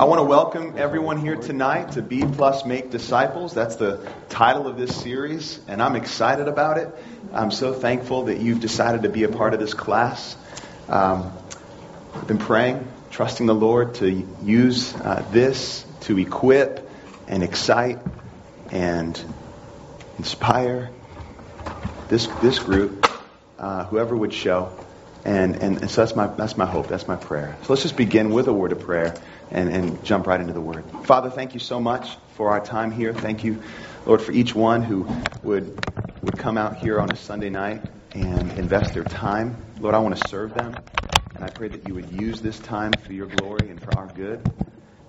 I want to welcome everyone here tonight to B Plus Make Disciples. That's the title of this series, and I'm excited about it. I'm so thankful that you've decided to be a part of this class. Um, I've been praying, trusting the Lord to use uh, this to equip and excite and inspire this this group, uh, whoever would show. And, and, and so that's my, that's my hope. That's my prayer. So let's just begin with a word of prayer and, and jump right into the word. Father, thank you so much for our time here. Thank you, Lord, for each one who would, would come out here on a Sunday night and invest their time. Lord, I want to serve them. And I pray that you would use this time for your glory and for our good.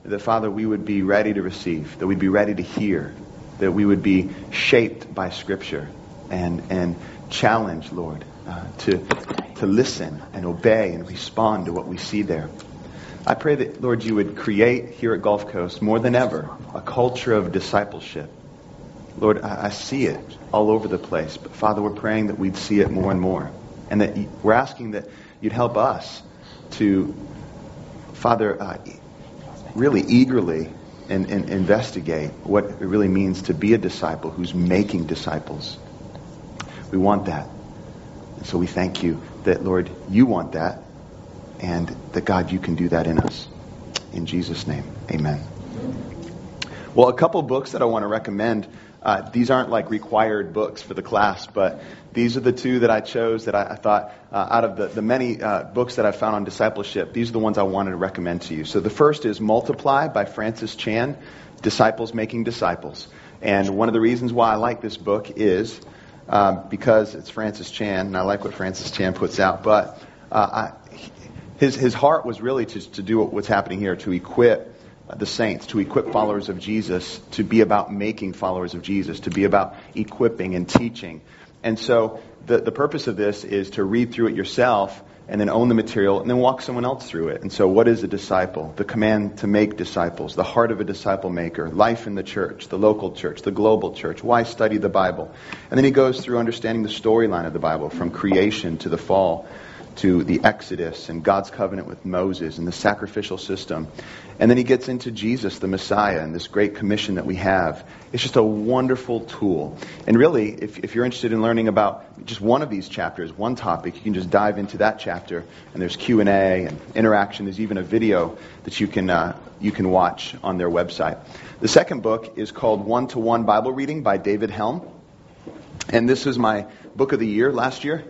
That, Father, we would be ready to receive, that we'd be ready to hear, that we would be shaped by Scripture and, and challenged, Lord, uh, to, to listen and obey and respond to what we see there. I pray that, Lord, you would create here at Gulf Coast more than ever a culture of discipleship. Lord, I, I see it all over the place, but Father, we're praying that we'd see it more and more. And that you, we're asking that you'd help us to, Father, uh, really eagerly and, and investigate what it really means to be a disciple who's making disciples. We want that. And so we thank you that, Lord, you want that and that God, you can do that in us. In Jesus' name, amen. Well, a couple books that I want to recommend. Uh, these aren't like required books for the class, but these are the two that I chose that I, I thought, uh, out of the, the many uh, books that I found on discipleship, these are the ones I wanted to recommend to you. So the first is Multiply by Francis Chan, Disciples Making Disciples. And one of the reasons why I like this book is um, because it's Francis Chan, and I like what Francis Chan puts out, but uh, I, his, his heart was really to, to do what's happening here, to equip the saints, to equip followers of Jesus, to be about making followers of Jesus, to be about equipping and teaching. And so the, the purpose of this is to read through it yourself and then own the material and then walk someone else through it. And so what is a disciple? The command to make disciples, the heart of a disciple maker, life in the church, the local church, the global church, why study the Bible? And then he goes through understanding the storyline of the Bible from creation to the fall to the Exodus and God's covenant with Moses and the sacrificial system. And then he gets into Jesus, the Messiah, and this great commission that we have. It's just a wonderful tool. And really, if, if you're interested in learning about just one of these chapters, one topic, you can just dive into that chapter. And there's Q&A and interaction. There's even a video that you can, uh, you can watch on their website. The second book is called One-to-One Bible Reading by David Helm. And this is my book of the year last year.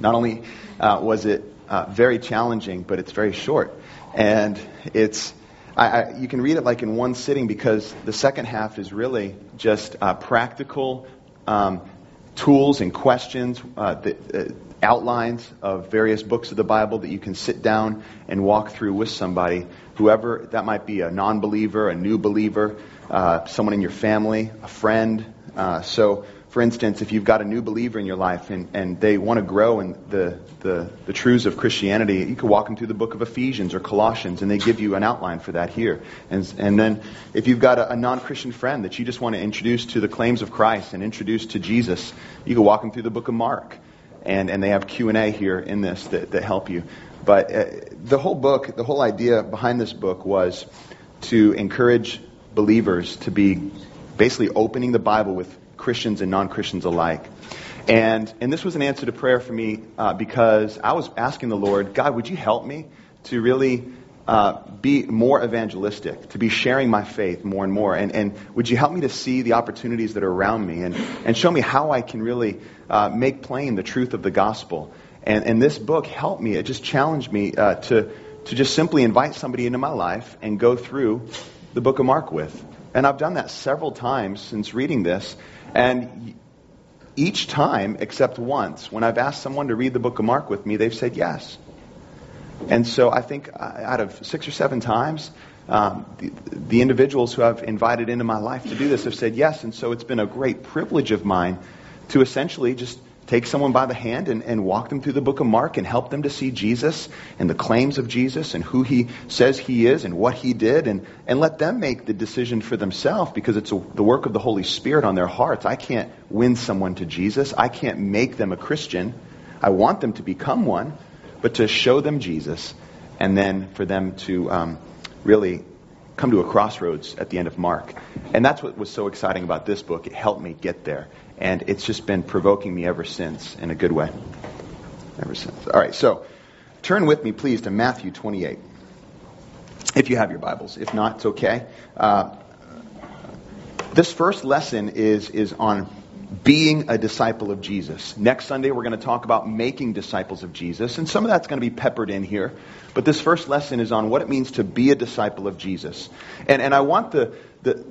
Not only uh, was it uh, very challenging, but it's very short. And it's, I, I, you can read it like in one sitting because the second half is really just uh, practical um, tools and questions, uh, the, uh, outlines of various books of the Bible that you can sit down and walk through with somebody, whoever that might be a non believer, a new believer, uh, someone in your family, a friend. so, for instance, if you've got a new believer in your life and, and they want to grow in the, the, the truths of Christianity, you can walk them through the book of Ephesians or Colossians, and they give you an outline for that here. And, and then if you've got a, a non Christian friend that you just want to introduce to the claims of Christ and introduce to Jesus, you can walk them through the book of Mark. And, and they have Q&A here in this that, that help you. But uh, the whole book, the whole idea behind this book was to encourage believers to be basically opening the Bible with Christians and non Christians alike. And, and this was an answer to prayer for me uh, because I was asking the Lord, God, would you help me to really uh, be more evangelistic, to be sharing my faith more and more? And, and would you help me to see the opportunities that are around me and, and show me how I can really uh, make plain the truth of the gospel? And, and this book helped me. It just challenged me uh, to, to just simply invite somebody into my life and go through the book of Mark with. And I've done that several times since reading this. And each time, except once, when I've asked someone to read the book of Mark with me, they've said yes. And so I think uh, out of six or seven times, um, the, the individuals who I've invited into my life to do this have said yes. And so it's been a great privilege of mine to essentially just take someone by the hand and, and walk them through the book of Mark and help them to see Jesus and the claims of Jesus and who he says he is and what he did and, and let them make the decision for themselves because it's a, the work of the Holy Spirit on their hearts. I can't win someone to Jesus. I can't make them a Christian. I want them to become one, but to show them Jesus and then for them to um, really come to a crossroads at the end of Mark. And that's what was so exciting about this book. It helped me get there. And it's just been provoking me ever since in a good way. Ever since. All right, so turn with me, please, to Matthew 28. If you have your Bibles. If not, it's okay. Uh, this first lesson is, is on being a disciple of Jesus. Next Sunday, we're going to talk about making disciples of Jesus, and some of that's going to be peppered in here. But this first lesson is on what it means to be a disciple of Jesus. And, and I want the, the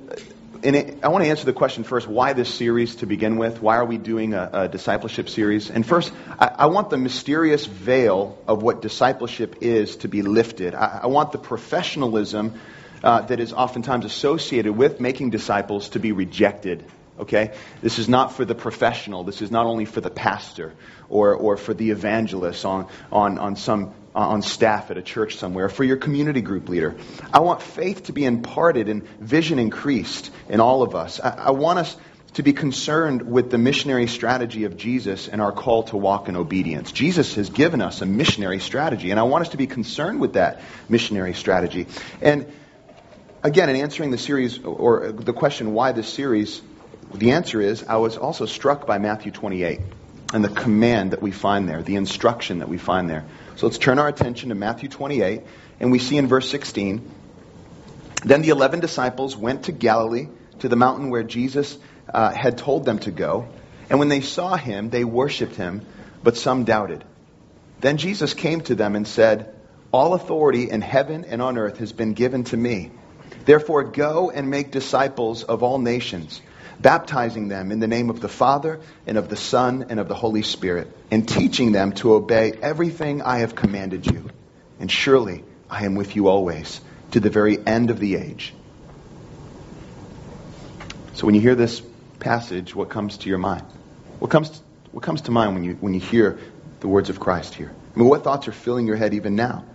and it, I want to answer the question first why this series to begin with? Why are we doing a, a discipleship series? And first, I, I, want the mysterious veil of what discipleship is to be lifted. I, I want the professionalism uh, that is oftentimes associated with making disciples to be rejected Okay? This is not for the professional. This is not only for the pastor or, or for the evangelist on, on, on some Uh, on staff at a church somewhere, for your community group leader. I want faith to be imparted and vision increased in all of us. I, I want us to be concerned with the missionary strategy of Jesus and our call to walk in obedience. Jesus has given us a missionary strategy, and I want us to be concerned with that missionary strategy. And again, in answering the series or the question why this series, the answer is I was also struck by Matthew 28 and the command that we find there, the instruction that we find there. So let's turn our attention to Matthew 28, and we see in verse 16 Then the eleven disciples went to Galilee, to the mountain where Jesus uh, had told them to go. And when they saw him, they worshipped him, but some doubted. Then Jesus came to them and said, All authority in heaven and on earth has been given to me. Therefore, go and make disciples of all nations baptizing them in the name of the Father and of the Son and of the Holy Spirit, and teaching them to obey everything I have commanded you. And surely I am with you always to the very end of the age. So when you hear this passage, what comes to your mind? What comes what comes to mind when you when you hear the words of Christ here? I mean, what thoughts are filling your head even now?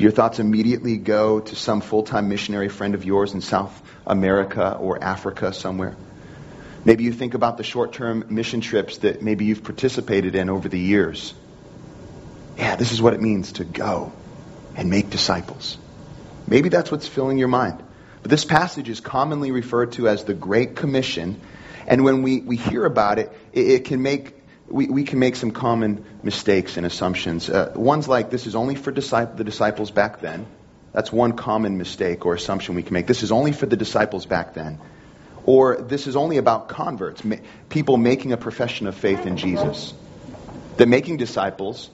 Do your thoughts immediately go to some full-time missionary friend of yours in South America or Africa somewhere. Maybe you think about the short term mission trips that maybe you've participated in over the years. Yeah, this is what it means to go and make disciples. Maybe that's what's filling your mind. But this passage is commonly referred to as the Great Commission. And when we, we hear about it, it, it can make, we, we can make some common mistakes and assumptions. Uh, ones like this is only for disciple, the disciples back then. That's one common mistake or assumption we can make. This is only for the disciples back then. Or this is only about converts, people making a profession of faith in Jesus. That making disciples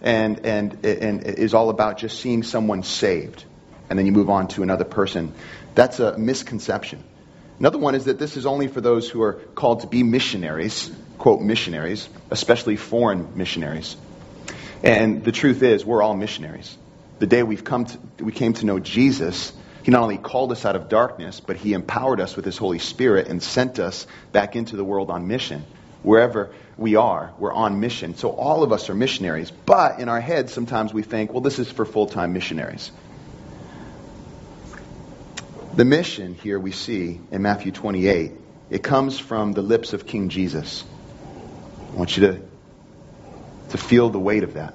and, and, and is all about just seeing someone saved. And then you move on to another person. That's a misconception. Another one is that this is only for those who are called to be missionaries, quote, missionaries, especially foreign missionaries. And the truth is, we're all missionaries the day we've come to, we came to know Jesus, he not only called us out of darkness, but he empowered us with his Holy Spirit and sent us back into the world on mission. Wherever we are, we're on mission. So all of us are missionaries. But in our heads, sometimes we think, well, this is for full time missionaries. The mission here we see in Matthew 28, it comes from the lips of King Jesus. I want you to, to feel the weight of that.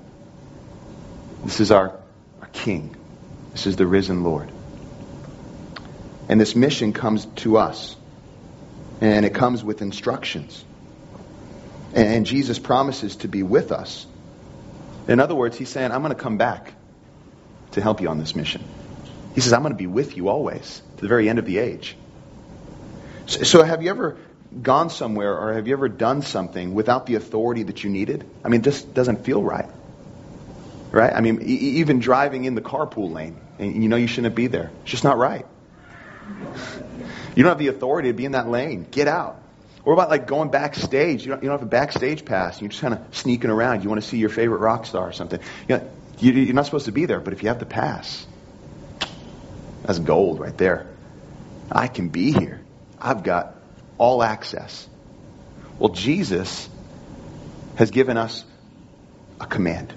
This is our our King. This is the risen Lord. And this mission comes to us. And it comes with instructions. And Jesus promises to be with us. In other words, he's saying, I'm going to come back to help you on this mission. He says, I'm going to be with you always to the very end of the age. So, so, have you ever gone somewhere or have you ever done something without the authority that you needed? I mean, just doesn't feel right. Right? I mean, e- even driving in the carpool lane, and you know you shouldn't be there. It's just not right. You don't have the authority to be in that lane. Get out. Or about like going backstage? You don't, you don't have a backstage pass. You're just kind of sneaking around. You want to see your favorite rock star or something. You know, you, you're not supposed to be there, but if you have the pass, that's gold right there. I can be here. I've got all access. Well, Jesus has given us a command.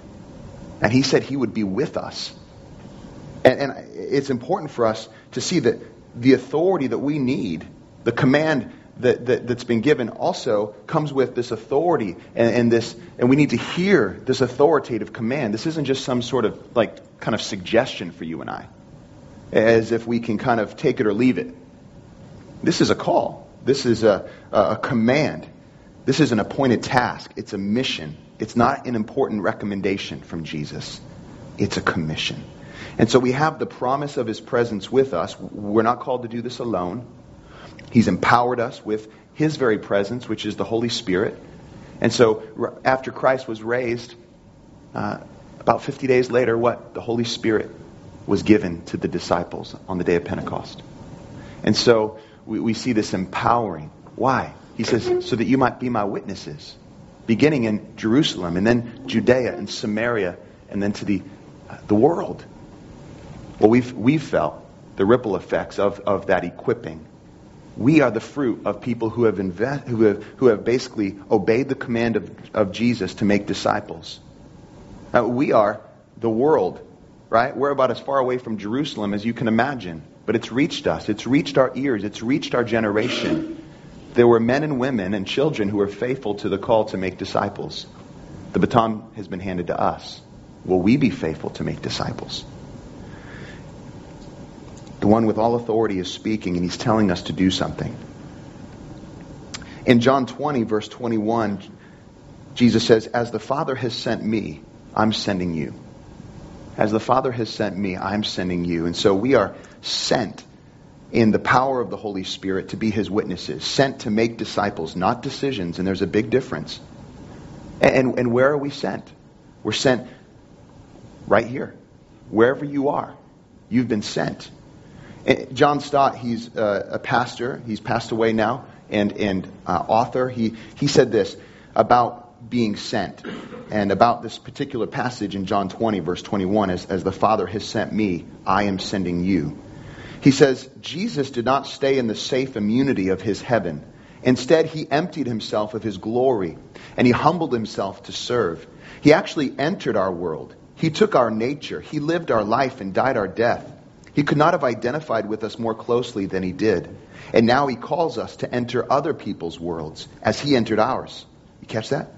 And he said he would be with us. And, and, it's important for us to see that the authority that we need, the command that, that, has been given, also comes with this authority and, and, this, and we need to hear this authoritative command. This isn't just some sort of like kind of suggestion for you and I. as if we can kind of take it or leave it. This is a call. This is a, a command. This is an appointed task. It's a mission. It's not an important recommendation from Jesus. It's a commission. And so we have the promise of his presence with us. We're not called to do this alone. He's empowered us with his very presence, which is the Holy Spirit. And so after Christ was raised, uh, about 50 days later, what? The Holy Spirit was given to the disciples on the day of Pentecost. And so we, we see this empowering. Why? He says, so that you might be my witnesses, beginning in Jerusalem, and then Judea and Samaria, and then to the, uh, the world. Well, we've, we've felt the ripple effects of, of that equipping. We are the fruit of people who have, invest, who have, who have basically obeyed the command of, of Jesus to make disciples. Uh, we are the world, right? We're about as far away from Jerusalem as you can imagine. But it's reached us. It's reached our ears. It's reached our generation. There were men and women and children who were faithful to the call to make disciples. The baton has been handed to us. Will we be faithful to make disciples? The one with all authority is speaking, and he's telling us to do something. In John 20, verse 21, Jesus says, As the Father has sent me, I'm sending you. As the Father has sent me, I'm sending you. And so we are sent in the power of the Holy Spirit to be his witnesses, sent to make disciples, not decisions. And there's a big difference. And, and where are we sent? We're sent right here. Wherever you are, you've been sent. John Stott, he's uh, a pastor. He's passed away now, and, and uh, author. He, he said this about being sent and about this particular passage in John 20, verse 21, as, as the Father has sent me, I am sending you. He says, Jesus did not stay in the safe immunity of his heaven. Instead, he emptied himself of his glory and he humbled himself to serve. He actually entered our world. He took our nature. He lived our life and died our death. He could not have identified with us more closely than he did. And now he calls us to enter other people's worlds as he entered ours. You catch that?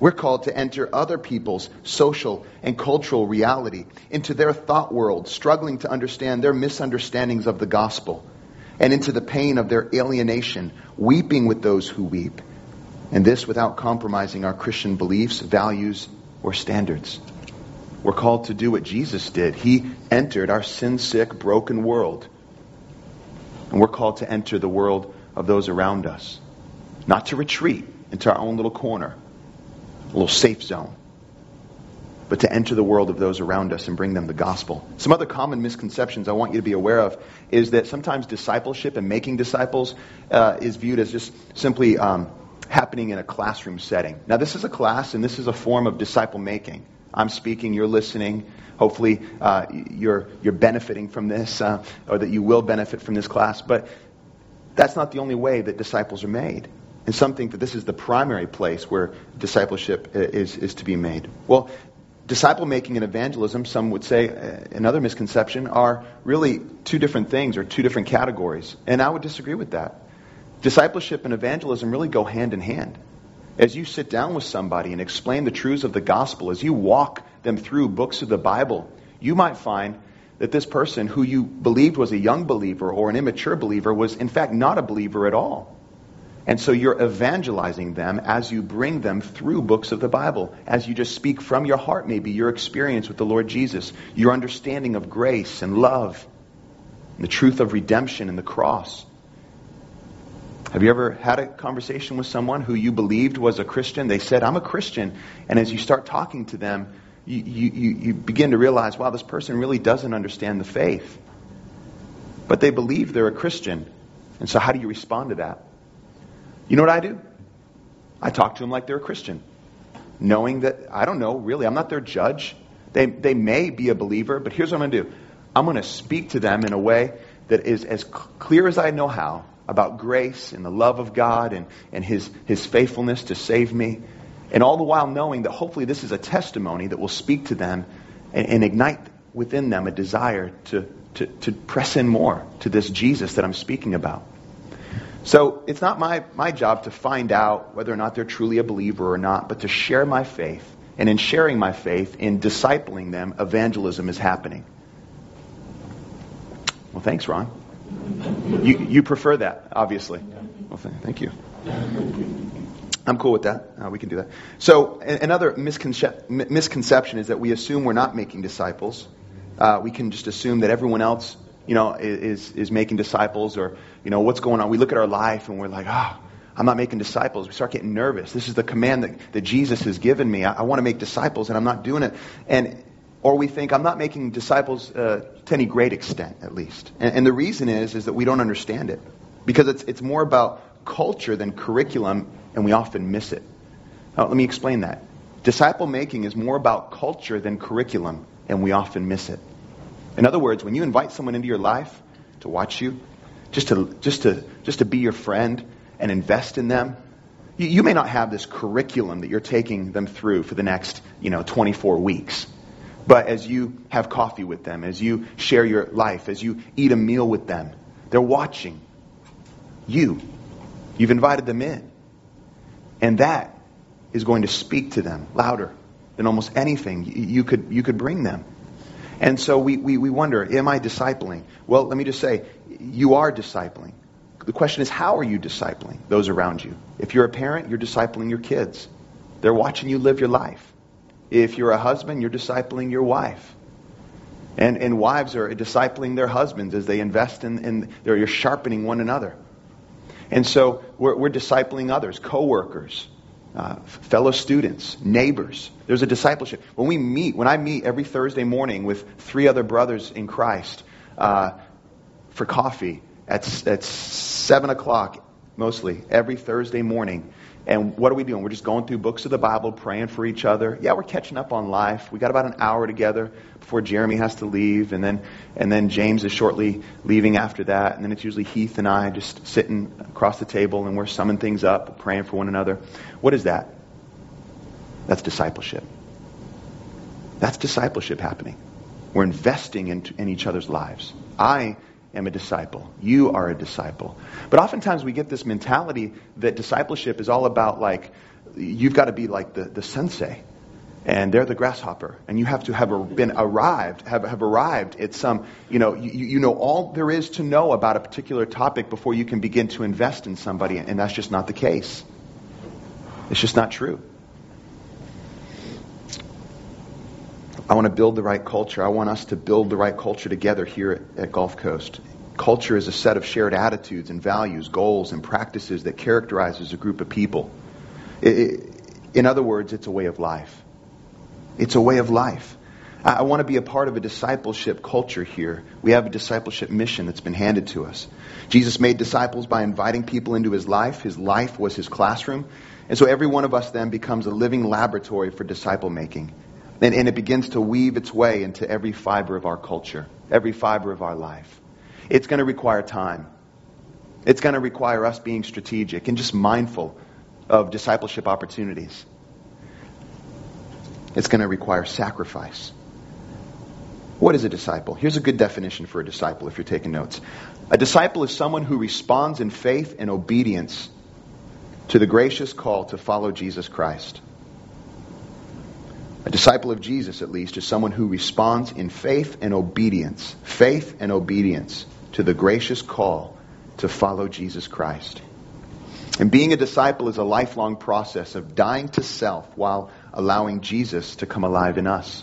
We're called to enter other people's social and cultural reality, into their thought world, struggling to understand their misunderstandings of the gospel, and into the pain of their alienation, weeping with those who weep. And this without compromising our Christian beliefs, values, or standards. We're called to do what Jesus did. He entered our sin sick, broken world. And we're called to enter the world of those around us, not to retreat into our own little corner a little safe zone, but to enter the world of those around us and bring them the gospel. Some other common misconceptions I want you to be aware of is that sometimes discipleship and making disciples uh, is viewed as just simply um, happening in a classroom setting. Now, this is a class and this is a form of disciple making. I'm speaking, you're listening. Hopefully, uh, you're, you're benefiting from this, uh, or that you will benefit from this class. But that's not the only way that disciples are made and some think that this is the primary place where discipleship is, is to be made. Well, disciple making and evangelism, some would say, uh, another misconception, are really two different things or two different categories. And I would disagree with that. Discipleship and evangelism really go hand in hand. As you sit down with somebody and explain the truths of the gospel, as you walk them through books of the Bible, you might find that this person who you believed was a young believer or an immature believer was in fact not a believer at all. And so you're evangelizing them as you bring them through books of the Bible, as you just speak from your heart, maybe your experience with the Lord Jesus, your understanding of grace and love, and the truth of redemption and the cross. Have you ever had a conversation with someone who you believed was a Christian? They said, I'm a Christian. And as you start talking to them, you, you, you begin to realize, wow, this person really doesn't understand the faith. But they believe they're a Christian. And so, how do you respond to that? You know what I do? I talk to them like they're a Christian, knowing that, I don't know, really, I'm not their judge. They, they may be a believer, but here's what I'm going to do I'm going to speak to them in a way that is as clear as I know how about grace and the love of God and, and his, his faithfulness to save me. And all the while knowing that hopefully this is a testimony that will speak to them and, and ignite within them a desire to, to, to press in more to this Jesus that I'm speaking about. So it's not my, my job to find out whether or not they're truly a believer or not, but to share my faith. And in sharing my faith, in discipling them, evangelism is happening. Well, thanks, Ron. You, you prefer that, obviously. Well, th- thank you. I'm cool with that. Uh, we can do that. So, another misconce- misconception is that we assume we're not making disciples. Uh, we can just assume that everyone else, you know, is is making disciples, or you know, what's going on. We look at our life and we're like, ah, oh, I'm not making disciples. We start getting nervous. This is the command that, that Jesus has given me. I, I want to make disciples, and I'm not doing it. And or we think I'm not making disciples uh, to any great extent, at least. And, and, the reason is is that we don't understand it because it's it's more about culture than curriculum, and we often miss it. Now, let me explain that. Disciple making is more about culture than curriculum, and we often miss it. In other words, when you invite someone into your life to watch you, just to just to just to be your friend and invest in them, you, you may not have this curriculum that you're taking them through for the next you know 24 weeks. But as you have coffee with them, as you share your life, as you eat a meal with them, they're watching you. You've invited them in. And that is going to speak to them louder than almost anything you could, you could bring them. And so we, we, we wonder, am I discipling? Well, let me just say, you are discipling. The question is, how are you discipling those around you? If you're a parent, you're discipling your kids. They're watching you live your life. If you're a husband, you're discipling your wife. And, and wives are discipling their husbands as they invest in, in you're sharpening one another. And so we're, we're discipling others, coworkers, uh, fellow students, neighbors. There's a discipleship. When we meet, when I meet every Thursday morning with three other brothers in Christ uh, for coffee at, at 7 o'clock, mostly, every Thursday morning, and what are we doing? We're just going through books of the Bible, praying for each other. Yeah, we're catching up on life. We got about an hour together before Jeremy has to leave, and then and then James is shortly leaving after that, and then it's usually Heath and I just sitting across the table, and we're summing things up, praying for one another. What is that? That's discipleship. That's discipleship happening. We're investing in, in each other's lives. I am a disciple. You are a disciple. But oftentimes we get this mentality that discipleship is all about like, you've got to be like the, the sensei. And they're the grasshopper. And you have to have been arrived, have, have arrived at some, you know, you, you know all there is to know about a particular topic before you can begin to invest in somebody. And that's just not the case. It's just not true. I want to build the right culture. I want us to build the right culture together here at, Gulf Coast. Culture is a set of shared attitudes and values, goals, and practices that characterizes a group of people. In other words, it's a way of life. It's a way of life. I want to be a part of a discipleship culture here. We have a discipleship mission that's been handed to us. Jesus made disciples by inviting people into his life. His life was his classroom. And so every one of us then becomes a living laboratory for disciple making. And, and it begins to weave its way into every fiber of our culture, every fiber of our life. It's going to require time. It's going to require us being strategic and just mindful of discipleship opportunities. It's going to require sacrifice. What is a disciple? Here's a good definition for a disciple if you're taking notes. A disciple is someone who responds in faith and obedience to the gracious call to follow Jesus Christ. A disciple of Jesus, at least, is someone who responds in faith and obedience, faith and obedience to the gracious call to follow Jesus Christ. And being a disciple is a lifelong process of dying to self while allowing Jesus to come alive in us.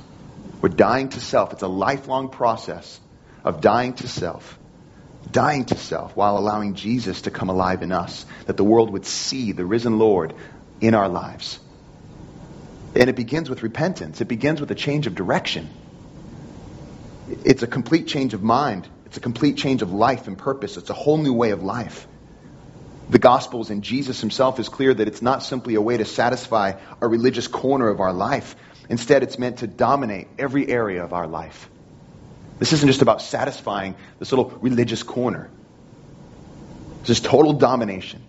We're dying to self. It's a lifelong process of dying to self. Dying to self while allowing Jesus to come alive in us. That the world would see the risen Lord in our lives. And it begins with repentance. It begins with a change of direction. It's a complete change of mind. It's a complete change of life and purpose. It's a whole new way of life. The Gospels and Jesus himself is clear that it's not simply a way to satisfy a religious corner of our life. Instead, it's meant to dominate every area of our life. This isn't just about satisfying this little religious corner. This is total domination.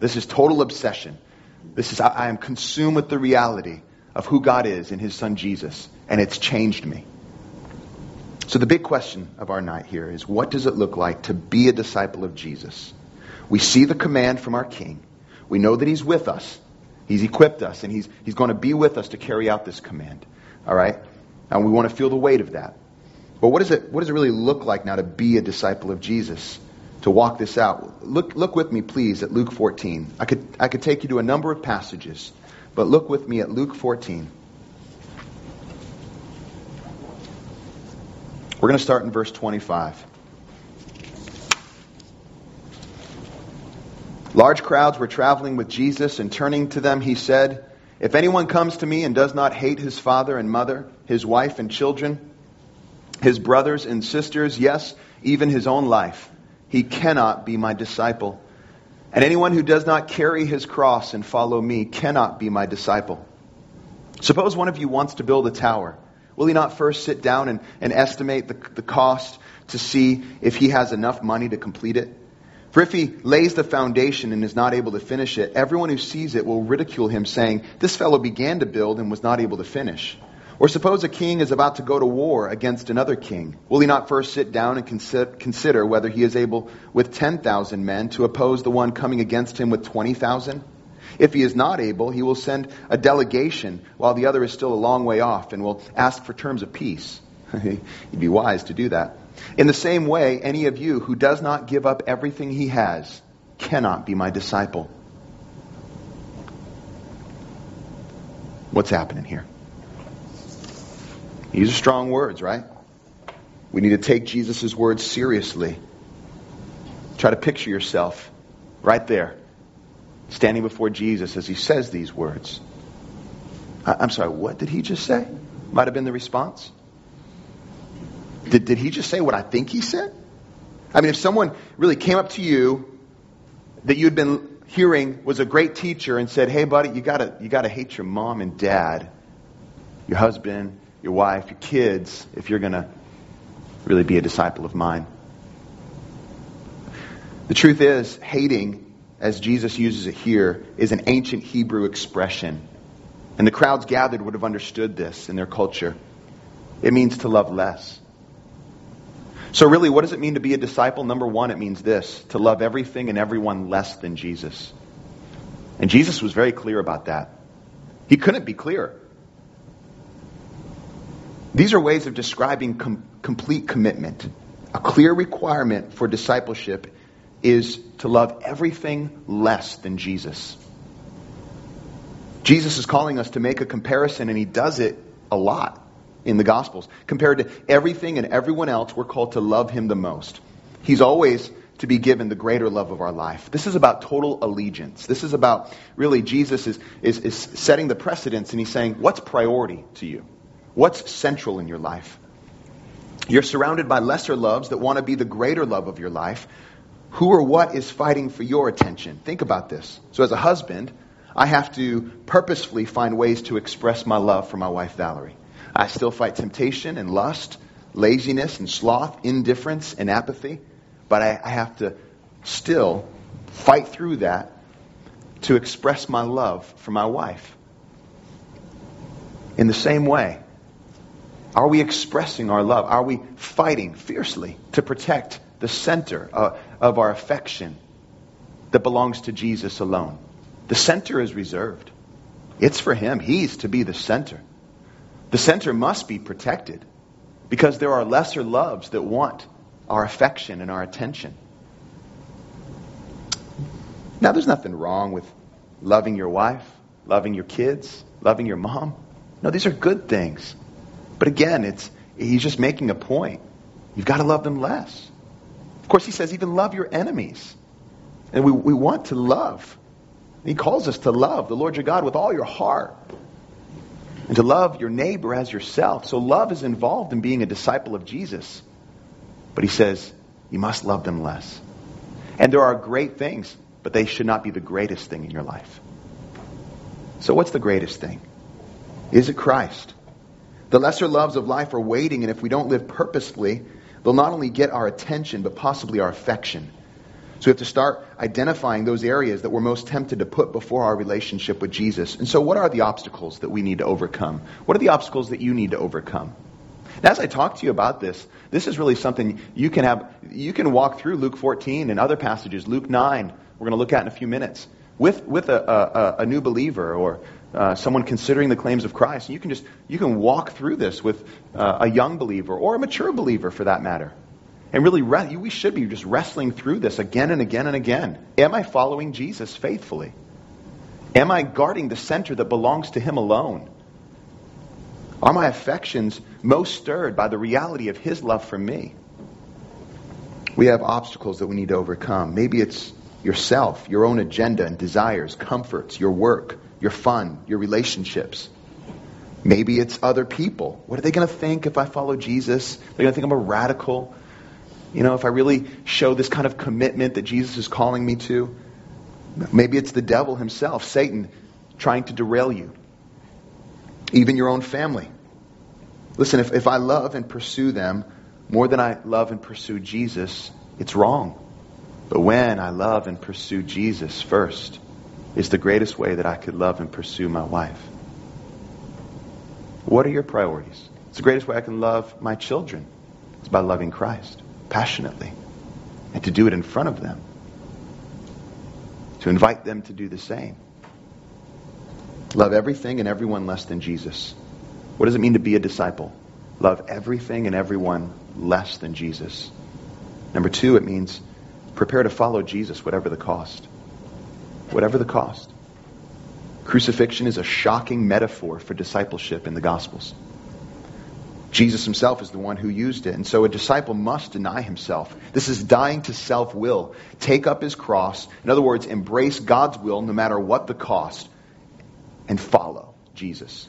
This is total obsession. This is, I am consumed with the reality of who God is in his son Jesus, and it's changed me. So the big question of our night here is what does it look like to be a disciple of Jesus? We see the command from our King. We know that he's with us. He's equipped us, and he's, he's going to be with us to carry out this command. All right? And we want to feel the weight of that. But what, is it, what does it really look like now to be a disciple of Jesus? To walk this out? Look, look with me, please, at Luke 14. I could, I could take you to a number of passages, but look with me at Luke 14. We're going to start in verse 25. Large crowds were traveling with Jesus, and turning to them, he said, If anyone comes to me and does not hate his father and mother, his wife and children, his brothers and sisters, yes, even his own life, he cannot be my disciple. And anyone who does not carry his cross and follow me cannot be my disciple. Suppose one of you wants to build a tower. Will he not first sit down and, and estimate the, the cost to see if he has enough money to complete it? For if he lays the foundation and is not able to finish it, everyone who sees it will ridicule him, saying, This fellow began to build and was not able to finish. Or suppose a king is about to go to war against another king. Will he not first sit down and consider whether he is able with 10,000 men to oppose the one coming against him with 20,000? If he is not able, he will send a delegation while the other is still a long way off and will ask for terms of peace. He'd be wise to do that. In the same way, any of you who does not give up everything he has cannot be my disciple. What's happening here? These are strong words, right? We need to take Jesus' words seriously. Try to picture yourself right there, standing before Jesus as he says these words. I'm sorry, what did he just say? Might have been the response. Did, did he just say what I think he said? I mean, if someone really came up to you that you'd been hearing was a great teacher and said, hey, buddy, you gotta, you gotta hate your mom and dad, your husband, your wife, your kids, if you're gonna really be a disciple of mine. The truth is, hating, as Jesus uses it here, is an ancient Hebrew expression. And the crowds gathered would have understood this in their culture. It means to love less. So, really, what does it mean to be a disciple? Number one, it means this to love everything and everyone less than Jesus. And Jesus was very clear about that. He couldn't be clearer. These are ways of describing com- complete commitment. A clear requirement for discipleship is to love everything less than Jesus. Jesus is calling us to make a comparison, and he does it a lot in the Gospels. Compared to everything and everyone else, we're called to love him the most. He's always to be given the greater love of our life. This is about total allegiance. This is about really Jesus is, is, is setting the precedence and he's saying, what's priority to you? What's central in your life? You're surrounded by lesser loves that want to be the greater love of your life. Who or what is fighting for your attention? Think about this. So, as a husband, I have to purposefully find ways to express my love for my wife, Valerie. I still fight temptation and lust, laziness and sloth, indifference and apathy. But I, I have to still fight through that to express my love for my wife. In the same way, are we expressing our love? Are we fighting fiercely to protect the center uh, of our affection that belongs to Jesus alone? The center is reserved. It's for Him. He's to be the center. The center must be protected because there are lesser loves that want our affection and our attention. Now, there's nothing wrong with loving your wife, loving your kids, loving your mom. No, these are good things. But again, it's he's just making a point. You've got to love them less. Of course, he says even love your enemies. And we, we want to love. He calls us to love the Lord your God with all your heart, and to love your neighbor as yourself. So love is involved in being a disciple of Jesus. But he says, you must love them less. And there are great things, but they should not be the greatest thing in your life. So what's the greatest thing? Is it Christ? The lesser loves of life are waiting, and if we don't live purposefully, they'll not only get our attention, but possibly our affection. So we have to start identifying those areas that we're most tempted to put before our relationship with Jesus. And so, what are the obstacles that we need to overcome? What are the obstacles that you need to overcome? Now, as I talk to you about this, this is really something you can have. You can walk through Luke 14 and other passages, Luke 9. We're going to look at in a few minutes with with a, a, a new believer or uh, someone considering the claims of Christ. And you can just you can walk through this with uh, a young believer or a mature believer, for that matter, and really re- we should be just wrestling through this again and again and again. Am I following Jesus faithfully? Am I guarding the center that belongs to Him alone? Are my affections most stirred by the reality of His love for me? We have obstacles that we need to overcome. Maybe it's yourself, your own agenda and desires, comforts, your work, your fun, your relationships. Maybe it's other people. What are they going to think if I follow Jesus? They're going to think I'm a radical. You know, if I really show this kind of commitment that Jesus is calling me to. Maybe it's the devil himself, Satan, trying to derail you. Even your own family. Listen, if, if I love and pursue them more than I love and pursue Jesus, it's wrong. But when I love and pursue Jesus first, is the greatest way that I could love and pursue my wife. What are your priorities? It's the greatest way I can love my children. It's by loving Christ passionately and to do it in front of them. To invite them to do the same. Love everything and everyone less than Jesus. What does it mean to be a disciple? Love everything and everyone less than Jesus. Number two, it means prepare to follow Jesus, whatever the cost. Whatever the cost. Crucifixion is a shocking metaphor for discipleship in the Gospels. Jesus himself is the one who used it. And so a disciple must deny himself. This is dying to self will. Take up his cross. In other words, embrace God's will no matter what the cost and follow Jesus.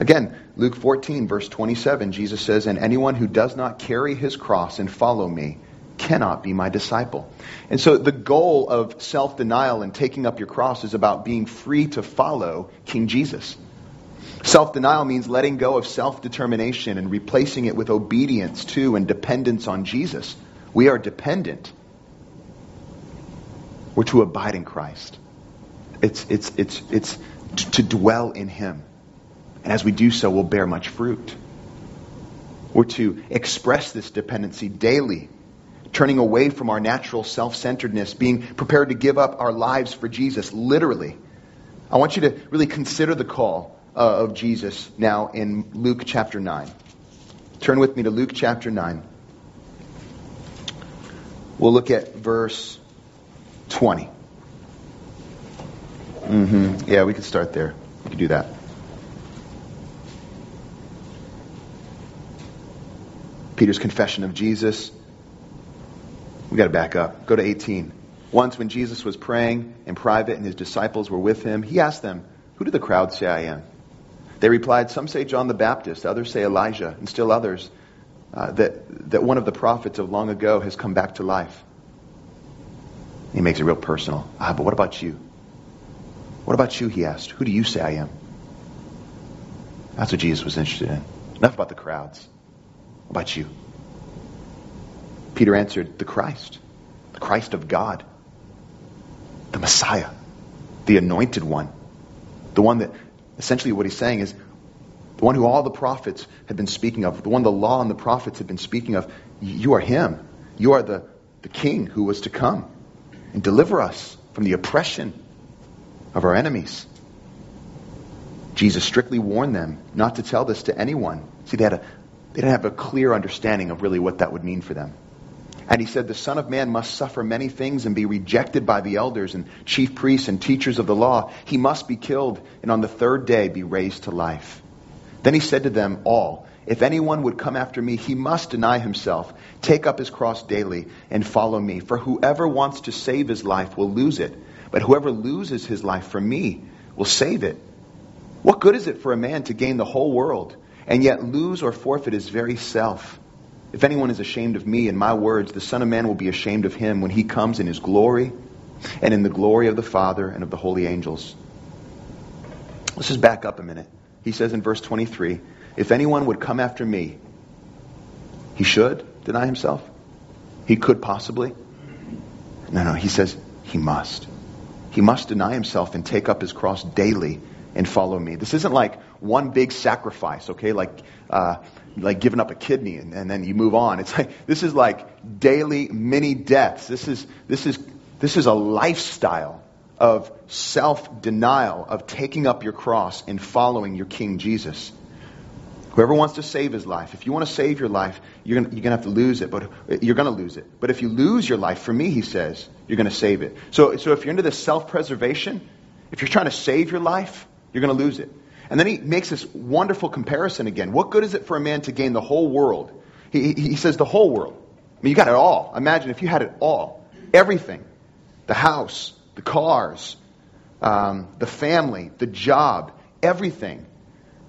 Again, Luke 14, verse 27, Jesus says, And anyone who does not carry his cross and follow me cannot be my disciple. And so the goal of self denial and taking up your cross is about being free to follow King Jesus. Self denial means letting go of self determination and replacing it with obedience to and dependence on Jesus. We are dependent. We're to abide in Christ. It's, it's, it's, it's to dwell in Him. And as we do so, we'll bear much fruit. We're to express this dependency daily, turning away from our natural self centeredness, being prepared to give up our lives for Jesus, literally. I want you to really consider the call uh, of Jesus now in Luke chapter 9. Turn with me to Luke chapter 9. We'll look at verse 20. Mm-hmm. Yeah, we could start there. We could do that. Peter's confession of Jesus. We got to back up. Go to 18. Once, when Jesus was praying in private and his disciples were with him, he asked them, Who do the crowd say I am? They replied, Some say John the Baptist, others say Elijah, and still others uh, that, that one of the prophets of long ago has come back to life. He makes it real personal. Ah, but what about you? What about you? He asked. Who do you say I am? That's what Jesus was interested in. Enough about the crowds. What about you? Peter answered, The Christ, the Christ of God, the Messiah, the anointed one, the one that essentially what he's saying is the one who all the prophets had been speaking of, the one the law and the prophets had been speaking of. You are him. You are the, the king who was to come and deliver us from the oppression of our enemies. Jesus strictly warned them not to tell this to anyone. See, they, had a, they didn't have a clear understanding of really what that would mean for them. And he said, The Son of Man must suffer many things and be rejected by the elders and chief priests and teachers of the law. He must be killed and on the third day be raised to life. Then he said to them all, If anyone would come after me, he must deny himself, take up his cross daily, and follow me. For whoever wants to save his life will lose it but whoever loses his life for me will save it. What good is it for a man to gain the whole world and yet lose or forfeit his very self? If anyone is ashamed of me and my words, the Son of Man will be ashamed of him when he comes in his glory and in the glory of the Father and of the holy angels. Let's just back up a minute. He says in verse 23 If anyone would come after me, he should deny himself. He could possibly. No, no, he says he must. He must deny himself and take up his cross daily and follow me. This isn't like one big sacrifice, okay? Like, uh, like giving up a kidney and, and then you move on. It's like, this is like daily mini deaths. This is, this is, this is a lifestyle of self denial, of taking up your cross and following your King Jesus. Whoever wants to save his life, if you want to save your life, you're going to have to lose it, but you're going to lose it. But if you lose your life, for me, he says, you're going to save it. So, so if you're into this self preservation, if you're trying to save your life, you're going to lose it. And then he makes this wonderful comparison again. What good is it for a man to gain the whole world? He, he says the whole world. I mean, you got it all. Imagine if you had it all. Everything. The house, the cars, um, the family, the job, everything.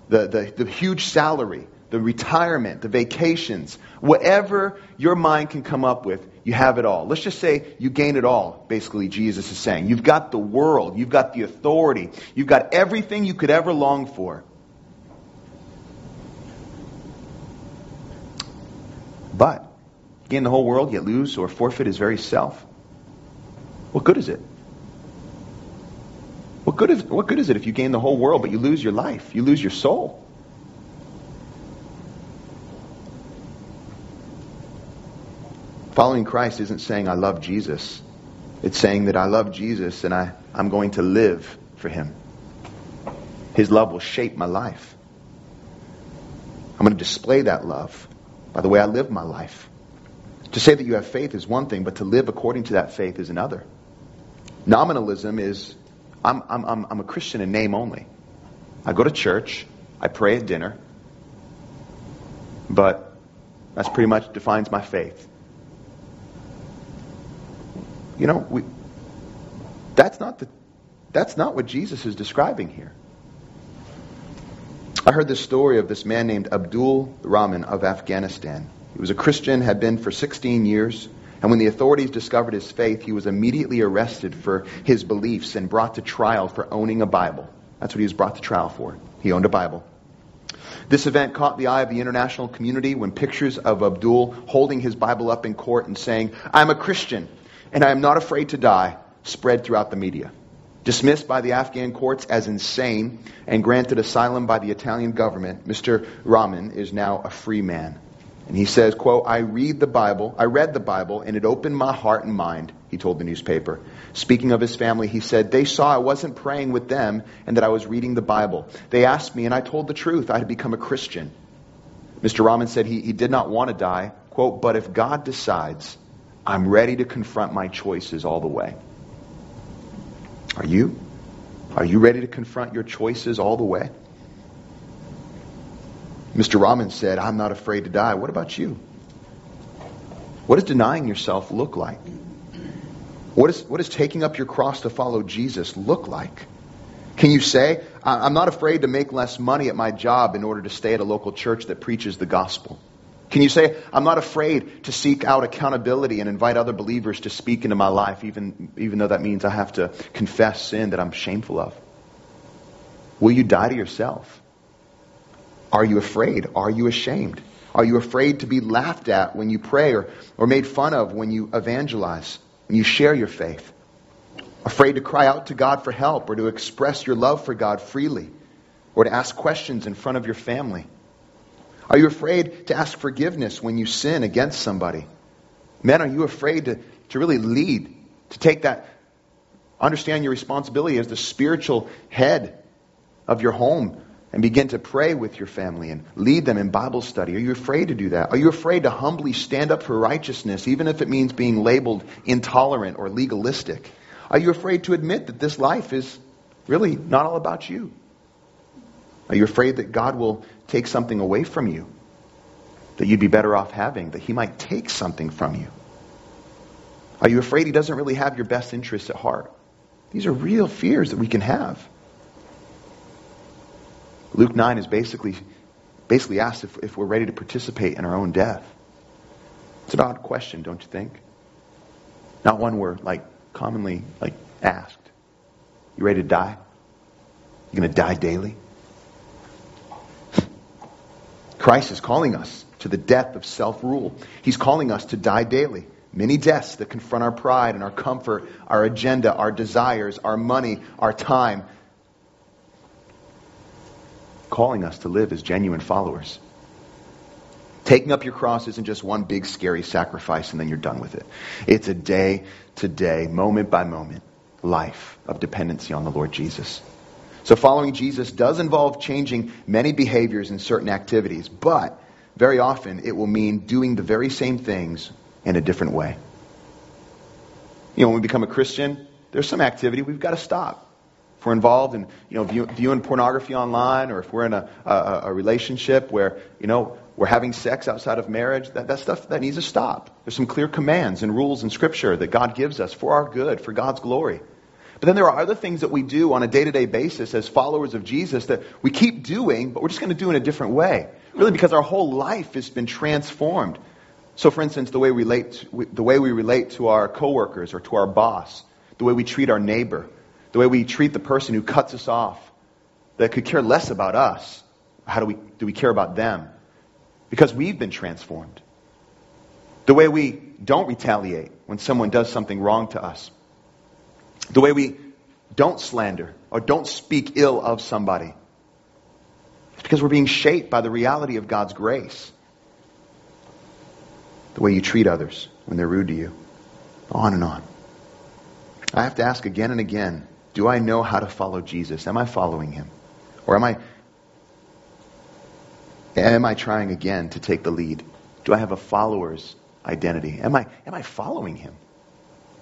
The, the, the huge salary, the retirement, the vacations, whatever your mind can come up with, you have it all. Let's just say you gain it all, basically, Jesus is saying. You've got the world, you've got the authority, you've got everything you could ever long for. But, gain the whole world, yet lose or forfeit his very self. What good is it? What good, is, what good is it if you gain the whole world but you lose your life? You lose your soul. Following Christ isn't saying I love Jesus. It's saying that I love Jesus and I, I'm going to live for him. His love will shape my life. I'm going to display that love by the way I live my life. To say that you have faith is one thing, but to live according to that faith is another. Nominalism is I'm, I'm, I'm a Christian in name only. I go to church, I pray at dinner, but that's pretty much defines my faith. You know, we, that's not the, that's not what Jesus is describing here. I heard this story of this man named Abdul Rahman of Afghanistan. He was a Christian, had been for 16 years, and when the authorities discovered his faith, he was immediately arrested for his beliefs and brought to trial for owning a Bible. That's what he was brought to trial for. He owned a Bible. This event caught the eye of the international community when pictures of Abdul holding his Bible up in court and saying, I'm a Christian and I am not afraid to die, spread throughout the media. Dismissed by the Afghan courts as insane and granted asylum by the Italian government, Mr. Rahman is now a free man. And he says, quote, I read the Bible, I read the Bible, and it opened my heart and mind, he told the newspaper. Speaking of his family, he said, They saw I wasn't praying with them and that I was reading the Bible. They asked me, and I told the truth. I had become a Christian. Mr. Rahman said he, he did not want to die, quote, but if God decides I'm ready to confront my choices all the way. Are you? Are you ready to confront your choices all the way? Mr. Rahman said, I'm not afraid to die. What about you? What does denying yourself look like? What, is, what does taking up your cross to follow Jesus look like? Can you say, I'm not afraid to make less money at my job in order to stay at a local church that preaches the gospel? Can you say, I'm not afraid to seek out accountability and invite other believers to speak into my life, even, even though that means I have to confess sin that I'm shameful of? Will you die to yourself? Are you afraid? Are you ashamed? Are you afraid to be laughed at when you pray or, or made fun of when you evangelize, when you share your faith? Afraid to cry out to God for help or to express your love for God freely or to ask questions in front of your family? Are you afraid to ask forgiveness when you sin against somebody? Men, are you afraid to, to really lead, to take that, understand your responsibility as the spiritual head of your home and begin to pray with your family and lead them in Bible study? Are you afraid to do that? Are you afraid to humbly stand up for righteousness, even if it means being labeled intolerant or legalistic? Are you afraid to admit that this life is really not all about you? Are you afraid that God will take something away from you that you'd be better off having, that He might take something from you? Are you afraid He doesn't really have your best interests at heart? These are real fears that we can have. Luke 9 is basically, basically asked if, if we're ready to participate in our own death. It's an odd question, don't you think? Not one we're like commonly like asked. You ready to die? You gonna die daily? Christ is calling us to the death of self rule. He's calling us to die daily. Many deaths that confront our pride and our comfort, our agenda, our desires, our money, our time. Calling us to live as genuine followers. Taking up your cross isn't just one big scary sacrifice and then you're done with it. It's a day to day, moment by moment life of dependency on the Lord Jesus. So following Jesus does involve changing many behaviors and certain activities, but very often it will mean doing the very same things in a different way. You know, when we become a Christian, there's some activity we've got to stop. If we're involved in, you know, view, viewing pornography online, or if we're in a, a, a relationship where, you know, we're having sex outside of marriage, that, that stuff that needs to stop. There's some clear commands and rules in Scripture that God gives us for our good, for God's glory. But then there are other things that we do on a day to day basis as followers of Jesus that we keep doing, but we're just going to do in a different way. Really, because our whole life has been transformed. So, for instance, the way we relate, the way we relate to our coworkers or to our boss, the way we treat our neighbor, the way we treat the person who cuts us off, that could care less about us. How do we, do we care about them? Because we've been transformed. The way we don't retaliate when someone does something wrong to us. The way we don't slander or don't speak ill of somebody. It's because we're being shaped by the reality of God's grace. The way you treat others when they're rude to you. On and on. I have to ask again and again do I know how to follow Jesus? Am I following him? Or am I am I trying again to take the lead? Do I have a follower's identity? Am I am I following him?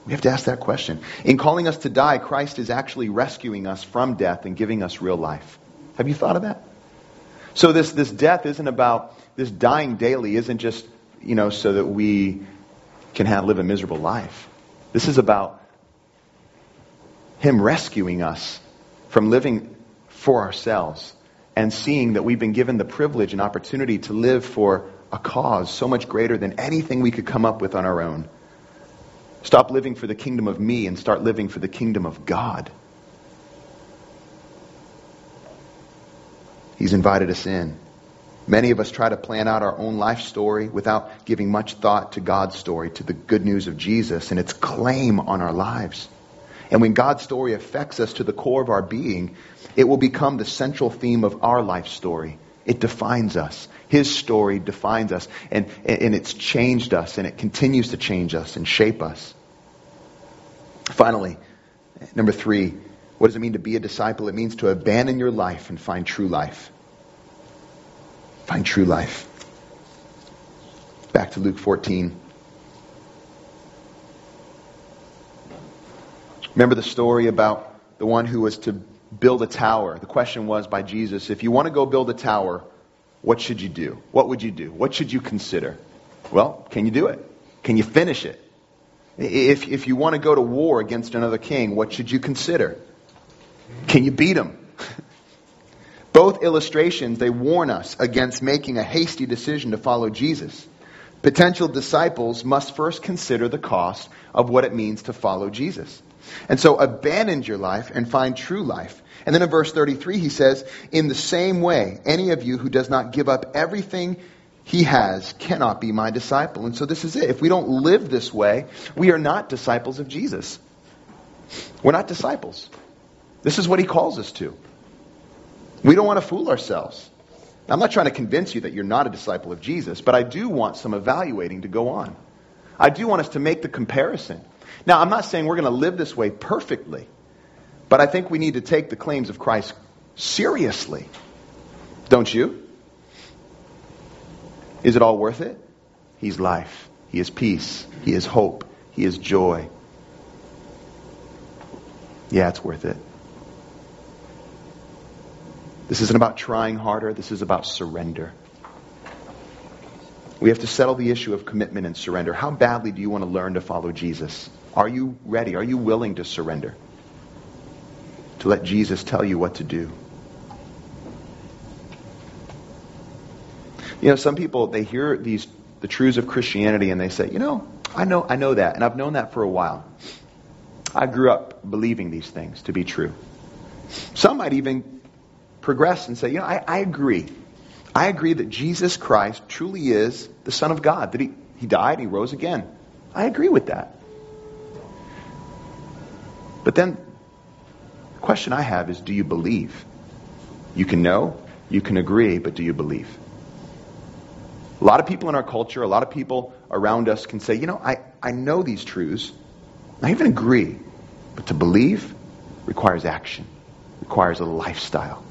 We have to ask that question. In calling us to die, Christ is actually rescuing us from death and giving us real life. Have you thought of that? So this, this death isn't about, this dying daily isn't just, you know, so that we can have, live a miserable life. This is about Him rescuing us from living for ourselves and seeing that we've been given the privilege and opportunity to live for a cause so much greater than anything we could come up with on our own. Stop living for the kingdom of me and start living for the kingdom of God. He's invited us in. Many of us try to plan out our own life story without giving much thought to God's story, to the good news of Jesus and its claim on our lives. And when God's story affects us to the core of our being, it will become the central theme of our life story. It defines us. His story defines us. And, and it's changed us, and it continues to change us and shape us. Finally, number three, what does it mean to be a disciple? It means to abandon your life and find true life. Find true life. Back to Luke 14. Remember the story about the one who was to build a tower. The question was by Jesus, if you want to go build a tower, what should you do? What would you do? What should you consider? Well, can you do it? Can you finish it? If, if you want to go to war against another king, what should you consider? Can you beat him? Both illustrations, they warn us against making a hasty decision to follow Jesus. Potential disciples must first consider the cost of what it means to follow Jesus. And so abandon your life and find true life. And then in verse 33, he says, In the same way, any of you who does not give up everything he has cannot be my disciple. And so this is it. If we don't live this way, we are not disciples of Jesus. We're not disciples. This is what he calls us to. We don't want to fool ourselves. I'm not trying to convince you that you're not a disciple of Jesus, but I do want some evaluating to go on. I do want us to make the comparison. Now, I'm not saying we're going to live this way perfectly, but I think we need to take the claims of Christ seriously. Don't you? Is it all worth it? He's life. He is peace. He is hope. He is joy. Yeah, it's worth it. This isn't about trying harder. This is about surrender. We have to settle the issue of commitment and surrender. How badly do you want to learn to follow Jesus? Are you ready? Are you willing to surrender? To let Jesus tell you what to do? You know, some people they hear these the truths of Christianity and they say, you know, I know I know that, and I've known that for a while. I grew up believing these things to be true. Some might even progress and say, you know, I, I agree. I agree that Jesus Christ truly is the Son of God, that he, he died, he rose again. I agree with that. But then the question I have is do you believe? You can know, you can agree, but do you believe? A lot of people in our culture, a lot of people around us can say, you know, I, I know these truths. I even agree. But to believe requires action, requires a lifestyle,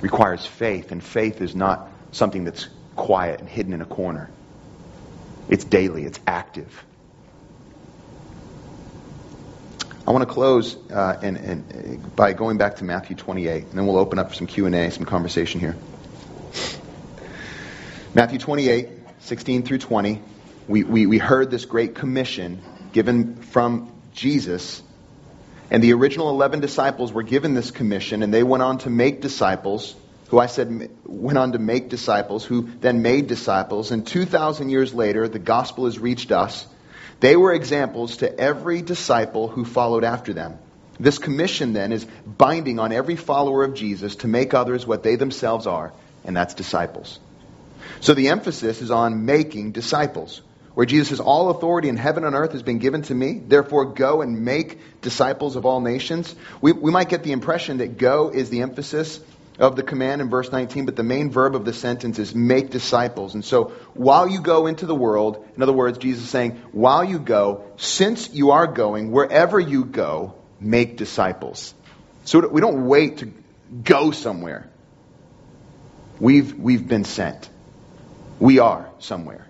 requires faith, and faith is not something that's quiet and hidden in a corner. It's daily, it's active. I want to close uh, and, and, by going back to Matthew 28, and then we'll open up for some Q&A, some conversation here. Matthew 28, 16 through 20, we, we, we heard this great commission given from Jesus, and the original 11 disciples were given this commission, and they went on to make disciples, who I said went on to make disciples, who then made disciples, and 2,000 years later, the gospel has reached us, they were examples to every disciple who followed after them. This commission then is binding on every follower of Jesus to make others what they themselves are, and that's disciples. So the emphasis is on making disciples. Where Jesus says, All authority in heaven and earth has been given to me, therefore go and make disciples of all nations. We, we might get the impression that go is the emphasis of the command in verse 19, but the main verb of the sentence is make disciples. And so while you go into the world, in other words, Jesus is saying, while you go, since you are going, wherever you go, make disciples. So we don't wait to go somewhere. We've, we've been sent. We are somewhere.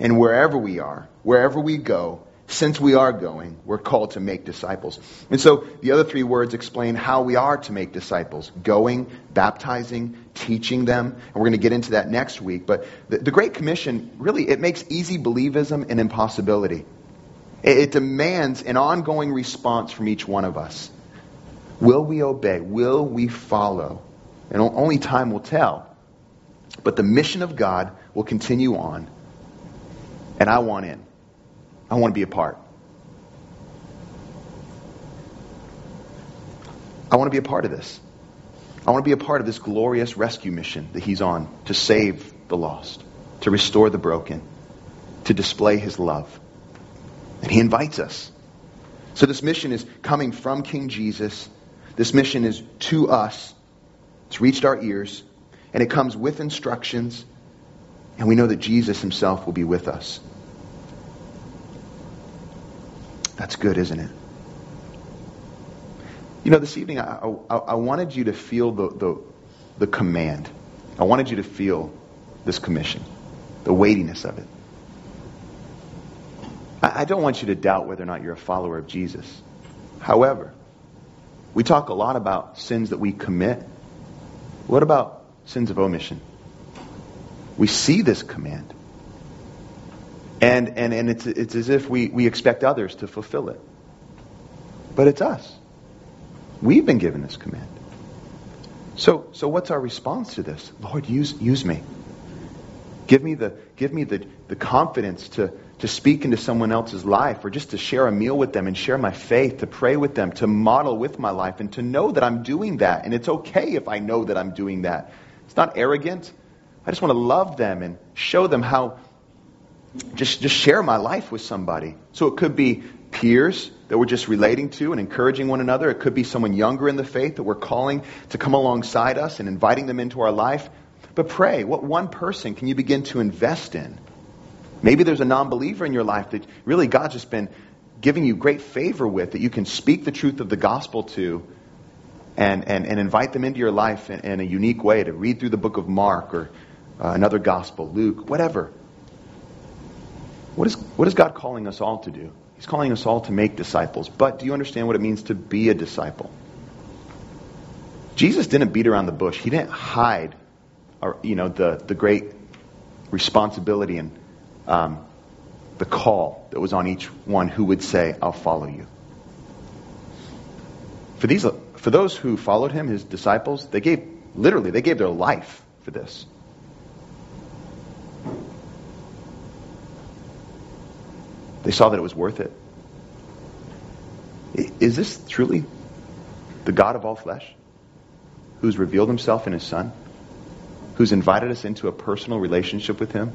And wherever we are, wherever we go, since we are going, we're called to make disciples. And so the other three words explain how we are to make disciples going, baptizing, teaching them. And we're going to get into that next week. But the, the Great Commission, really, it makes easy believism an impossibility. It, it demands an ongoing response from each one of us. Will we obey? Will we follow? And only time will tell. But the mission of God will continue on. And I want in. I want to be a part. I want to be a part of this. I want to be a part of this glorious rescue mission that he's on to save the lost, to restore the broken, to display his love. And he invites us. So this mission is coming from King Jesus. This mission is to us. It's reached our ears. And it comes with instructions. And we know that Jesus himself will be with us. That's good, isn't it? You know, this evening I, I, I wanted you to feel the, the, the command. I wanted you to feel this commission, the weightiness of it. I, I don't want you to doubt whether or not you're a follower of Jesus. However, we talk a lot about sins that we commit. What about sins of omission? We see this command. And, and, and it's, it's as if we, we expect others to fulfill it. But it's us. We've been given this command. So, so what's our response to this? Lord, use, use me. Give me, the, give me the, the confidence to, to speak into someone else's life or just to share a meal with them and share my faith, to pray with them, to model with my life, and to know that I'm doing that. And it's okay if I know that I'm doing that. It's not arrogant. I just want to love them and show them how, just, just share my life with somebody. So it could be peers that we're just relating to and encouraging one another. It could be someone younger in the faith that we're calling to come alongside us and inviting them into our life. But pray, what one person can you begin to invest in? Maybe there's a non believer in your life that really God's just been giving you great favor with, that you can speak the truth of the gospel to and, and, and invite them into your life in, in a unique way to read through the book of Mark or uh, another gospel, Luke, whatever. What is, what is God calling us all to do? He's calling us all to make disciples. But do you understand what it means to be a disciple? Jesus didn't beat around the bush. He didn't hide, or, you know, the, the great responsibility and um, the call that was on each one who would say, I'll follow you. For, these, for those who followed him, his disciples, they gave, literally, they gave their life for this. They saw that it was worth it. Is this truly the God of all flesh who's revealed himself in his Son? Who's invited us into a personal relationship with him?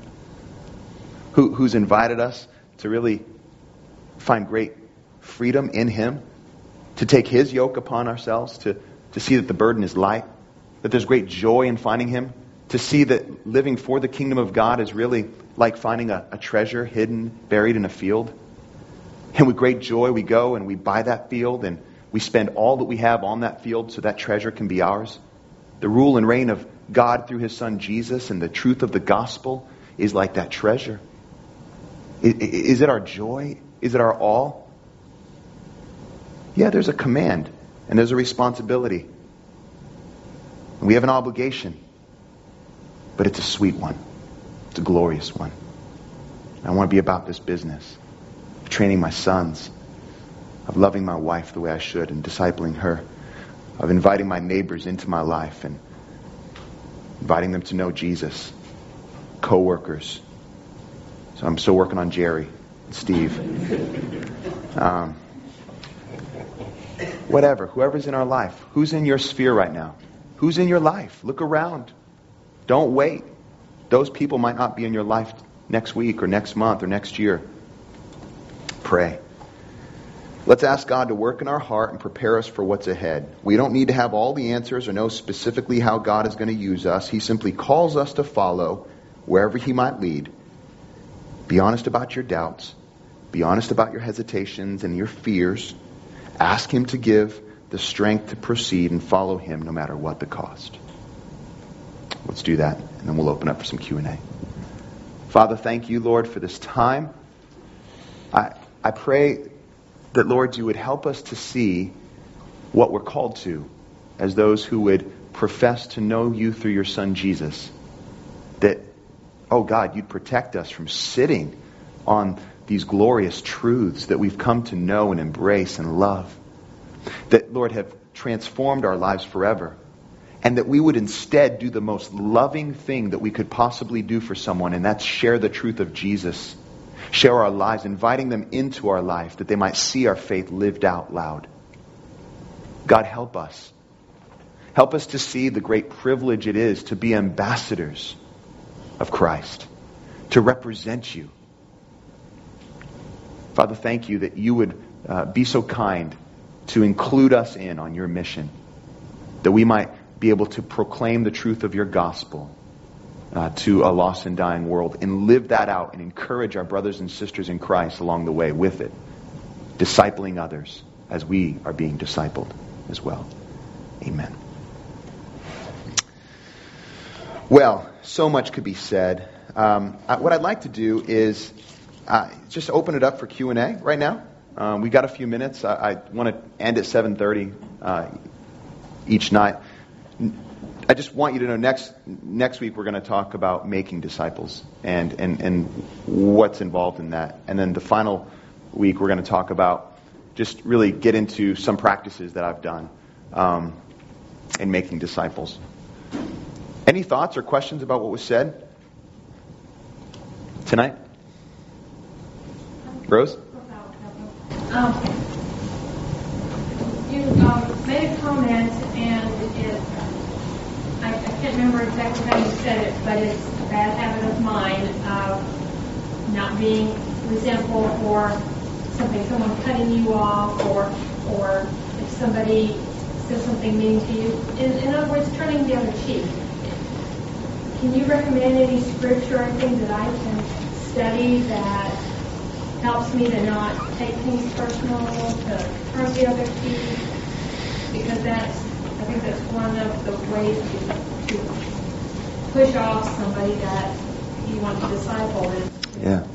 Who, who's invited us to really find great freedom in him? To take his yoke upon ourselves? To, to see that the burden is light? That there's great joy in finding him? To see that living for the kingdom of God is really like finding a, a treasure hidden, buried in a field. And with great joy, we go and we buy that field and we spend all that we have on that field so that treasure can be ours. The rule and reign of God through his son Jesus and the truth of the gospel is like that treasure. Is it our joy? Is it our all? Yeah, there's a command and there's a responsibility. We have an obligation. But it's a sweet one. It's a glorious one. I want to be about this business of training my sons, of loving my wife the way I should and discipling her, of inviting my neighbors into my life and inviting them to know Jesus, co-workers. So I'm still working on Jerry and Steve. Um, whatever, whoever's in our life, who's in your sphere right now? Who's in your life? Look around. Don't wait. Those people might not be in your life next week or next month or next year. Pray. Let's ask God to work in our heart and prepare us for what's ahead. We don't need to have all the answers or know specifically how God is going to use us. He simply calls us to follow wherever He might lead. Be honest about your doubts. Be honest about your hesitations and your fears. Ask Him to give the strength to proceed and follow Him no matter what the cost. Let's do that, and then we'll open up for some Q&A. Father, thank you, Lord, for this time. I, I pray that, Lord, you would help us to see what we're called to as those who would profess to know you through your Son, Jesus. That, oh God, you'd protect us from sitting on these glorious truths that we've come to know and embrace and love. That, Lord, have transformed our lives forever. And that we would instead do the most loving thing that we could possibly do for someone, and that's share the truth of Jesus. Share our lives, inviting them into our life that they might see our faith lived out loud. God, help us. Help us to see the great privilege it is to be ambassadors of Christ, to represent you Father, thank you that you would uh, be so kind to include us in on your mission, that we might be able to proclaim the truth of your gospel uh, to a lost and dying world and live that out and encourage our brothers and sisters in Christ along the way with it, discipling others as we are being discipled as well. Amen. Well, so much could be said. Um, what I'd like to do is uh, just open it up for Q&A right now. Um, we got a few minutes. I, I want to end at 7:30 uh, each night. I just want you to know next next week we're going to talk about making disciples and, and, and what's involved in that. And then the final week we're going to talk about just really get into some practices that I've done um, in making disciples. Any thoughts or questions about what was said tonight? Rose? Um, you um, made a comment, and it, I, I, can't remember exactly how you said it, but it's a bad habit of mine of not being resentful for something, someone cutting you off, or or if somebody says something mean to you. In, in other words, turning the other cheek. Can you recommend any scripture or anything that I can study that helps me to not take things personal, to turn the other cheek, because that's, I think that's one of the ways to, to push off somebody that you want to disciple. Yeah,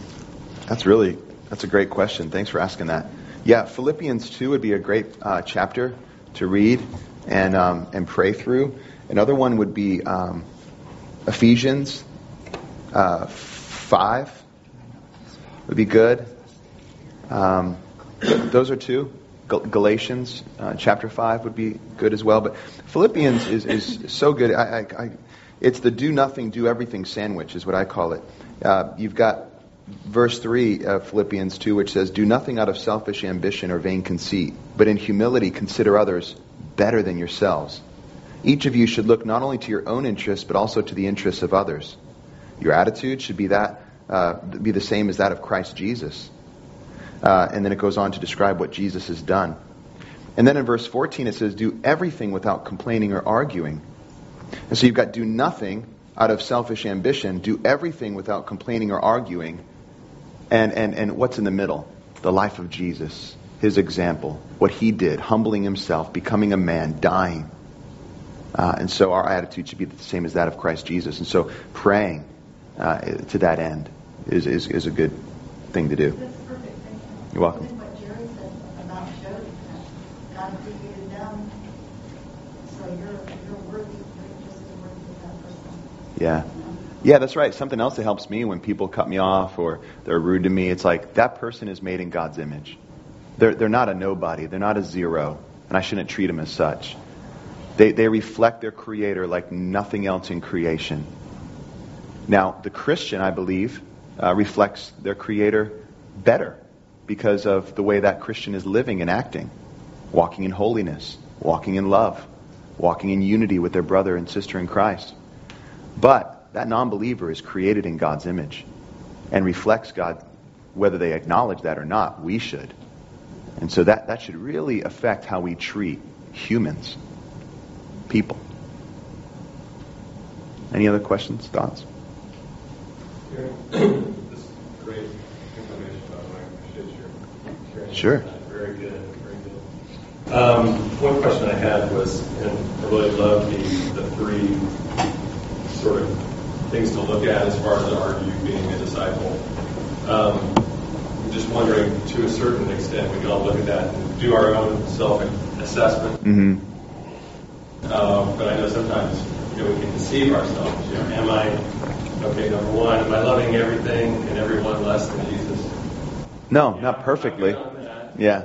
that's really, that's a great question. Thanks for asking that. Yeah, Philippians 2 would be a great uh, chapter to read and, um, and pray through. Another one would be um, Ephesians uh, 5 would be good. Um, those are two. Galatians uh, chapter 5 would be good as well. But Philippians is, is so good. I, I, I, it's the do nothing, do everything sandwich, is what I call it. Uh, you've got verse 3 of Philippians 2, which says, Do nothing out of selfish ambition or vain conceit, but in humility consider others better than yourselves. Each of you should look not only to your own interests, but also to the interests of others. Your attitude should be that uh, be the same as that of Christ Jesus uh, and then it goes on to describe what Jesus has done. And then in verse 14 it says, Do everything without complaining or arguing. And so you've got do nothing out of selfish ambition, do everything without complaining or arguing. And, and, and what's in the middle? the life of Jesus, his example, what he did, humbling himself, becoming a man, dying. Uh, and so our attitude should be the same as that of Christ Jesus. And so praying uh, to that end is, is, is a good thing to do. That's perfect. Thank you. You're welcome. What Jerry said about Jody, God created them, so you're, you're worthy, you're just as worthy as that person. Yeah. Yeah, that's right. Something else that helps me when people cut me off or they're rude to me, it's like that person is made in God's image. They're, they're not a nobody. They're not a zero. And I shouldn't treat them as such. They, they reflect their Creator like nothing else in creation. Now, the Christian, I believe, uh, reflects their Creator better because of the way that Christian is living and acting, walking in holiness, walking in love, walking in unity with their brother and sister in Christ. But that non believer is created in God's image and reflects God, whether they acknowledge that or not. We should. And so that, that should really affect how we treat humans, people. Any other questions, thoughts? This is great information, by the way. I appreciate Sure. Very good, very good. Um, one question I had was, and I really love the, the three sort of things to look at as far as are you being a disciple. Um, I'm just wondering, to a certain extent, we can all look at that and do our own self-assessment. Mm-hmm. Um, but I know sometimes you know we can deceive ourselves. You know, am I okay? Number one, am I loving everything and everyone less than Jesus? No, not perfectly. Yeah.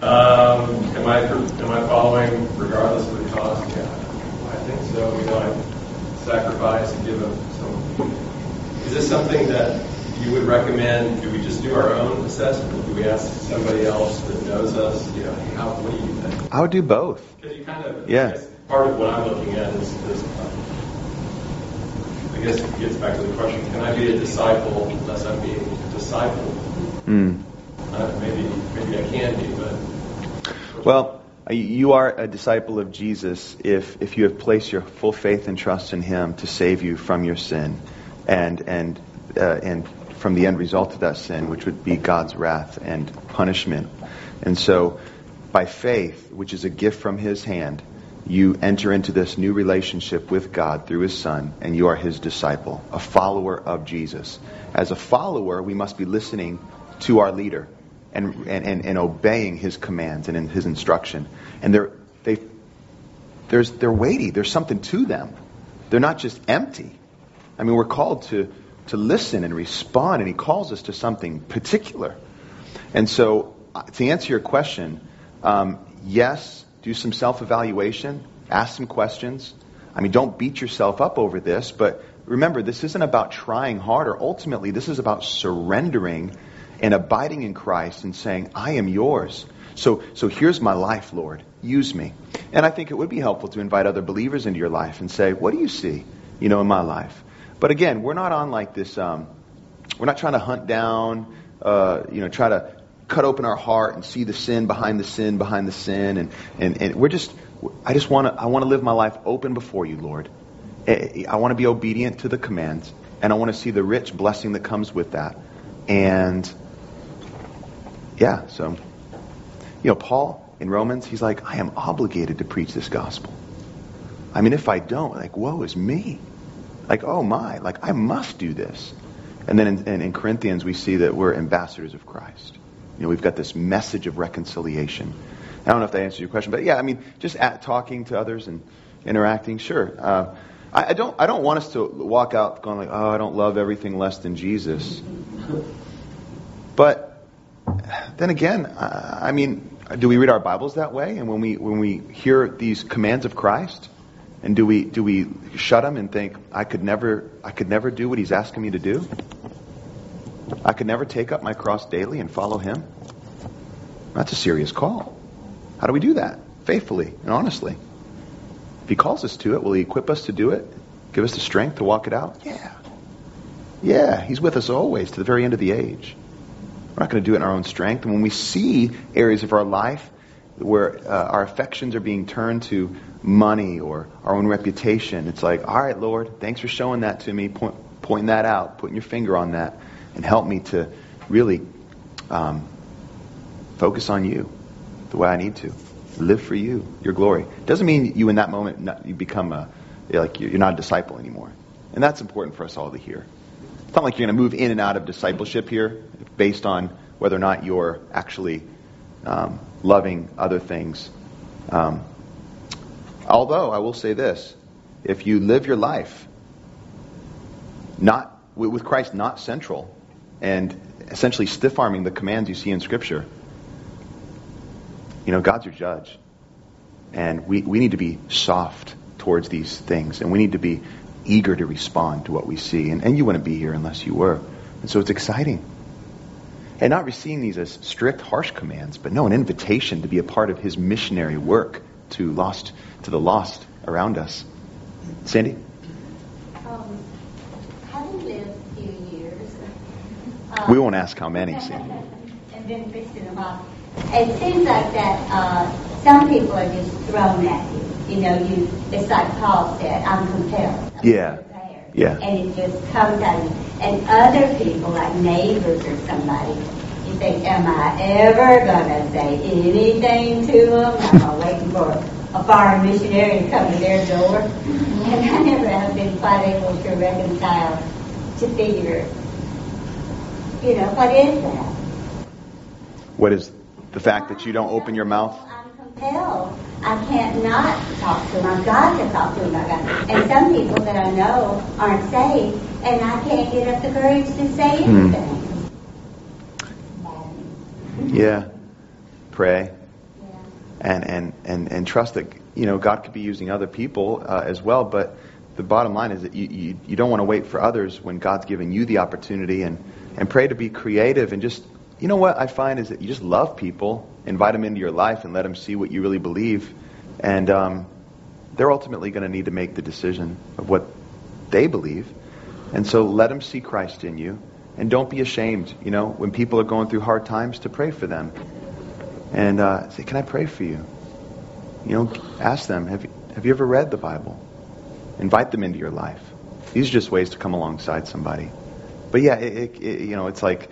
Um, am I am I following regardless of the cost? Yeah, I think so. You know, I sacrifice and give up some. Is this something that you would recommend? Do we just do our own assessment? Do we ask somebody else that knows us? You know, how what do you think? I would do both. Because you kind of Yeah. Part of what I'm looking at is, is I guess it gets back to the question: Can I be a disciple unless I'm being discipled? Mm. Uh, maybe maybe I can be, but Well, you are a disciple of Jesus if, if you have placed your full faith and trust in Him to save you from your sin and, and, uh, and from the end result of that sin, which would be God's wrath and punishment. And so, by faith, which is a gift from His hand, you enter into this new relationship with God through His Son, and you are His disciple, a follower of Jesus. As a follower, we must be listening to our leader and, and, and, obeying his commands and in his instruction. And they're, they, there's, they're weighty. There's something to them. They're not just empty. I mean, we're called to, to listen and respond, and he calls us to something particular. And so, uh, to answer your question, um, yes, do some self evaluation, ask some questions. I mean, don't beat yourself up over this, but remember, this isn't about trying harder. Ultimately, this is about surrendering and abiding in Christ and saying, I am yours. So, so here's my life, Lord. Use me. And I think it would be helpful to invite other believers into your life and say, what do you see, you know, in my life? But again, we're not on like this, um, we're not trying to hunt down, uh, you know, try to cut open our heart and see the sin behind the sin behind the sin. And, and, and we're just, I just want to, I want to live my life open before you, Lord. I I want to be obedient to the commands and I want to see the rich blessing that comes with that. And yeah, so, you know, Paul in Romans, he's like, I am obligated to preach this gospel. I mean, if I don't, like, woe is me. Like, oh my, like, I must do this. And then in, in, in Corinthians, we see that we're ambassadors of Christ. You know, we've got this message of reconciliation. I don't know if that answers your question, but yeah, I mean, just at, talking to others and interacting, sure. Uh, I, I don't, I don't want us to walk out going like, oh, I don't love everything less than Jesus. But then again, uh, I mean, do we read our Bibles that way? And when we when we hear these commands of Christ, and do we do we shut them and think I could never I could never do what He's asking me to do? I could never take up my cross daily and follow Him. That's a serious call. How do we do that faithfully and honestly? If He calls us to it, will He equip us to do it? Give us the strength to walk it out? Yeah. Yeah, He's with us always to the very end of the age. We're not going to do it in our own strength. And when we see areas of our life where uh, our affections are being turned to money or our own reputation, it's like, all right, Lord, thanks for showing that to me, point, pointing that out, putting your finger on that. and help me to really um, focus on you the way I need to. Live for you, your glory. Doesn't mean you in that moment not, you become a like you're not a disciple anymore, and that's important for us all to hear. It's not like you're going to move in and out of discipleship here based on whether or not you're actually um, loving other things. Um, although I will say this: if you live your life not with Christ not central, and essentially stiff arming the commands you see in Scripture, you know, God's your judge. And we, we need to be soft towards these things, and we need to be eager to respond to what we see. And, and you wouldn't be here unless you were. And so it's exciting. And not receiving these as strict, harsh commands, but no, an invitation to be a part of his missionary work to lost to the lost around us. Sandy? Um, having lived a few years. we won't ask how many, Sandy. and been Christian a while. It seems like that uh, some people are just thrown at you. You know, you. It's like Paul said, "I'm compelled." I'm Yeah. prepared." Yeah. And it just comes you. And other people, like neighbors or somebody, you think, "Am I ever gonna say anything to them? Am I waiting for a foreign missionary to come to their door?" And I never have been quite able to reconcile to figure, you know, what is that? What is the fact that you don't open your mouth? I'm. I can't not talk to them. I've got to talk to them. I've got And some people that I know aren't saved, and I can't get up the courage to say Hmm. anything. Yeah. Pray. Yeah. and and and and trust that you know God could be using other people uh, as well. But the bottom line is that you, you you don't want to wait for others when God's given you the opportunity, and and pray to be creative and just you know what I find is that you just love people, invite them into your life, and let them see what you really believe, and um, they're ultimately going to need to make the decision of what they believe, and so let them see Christ in you. And don't be ashamed, you know, when people are going through hard times, to pray for them and uh, say, "Can I pray for you?" You know, ask them, "Have you, have you ever read the Bible?" Invite them into your life. These are just ways to come alongside somebody. But yeah, it, it, it, you know, it's like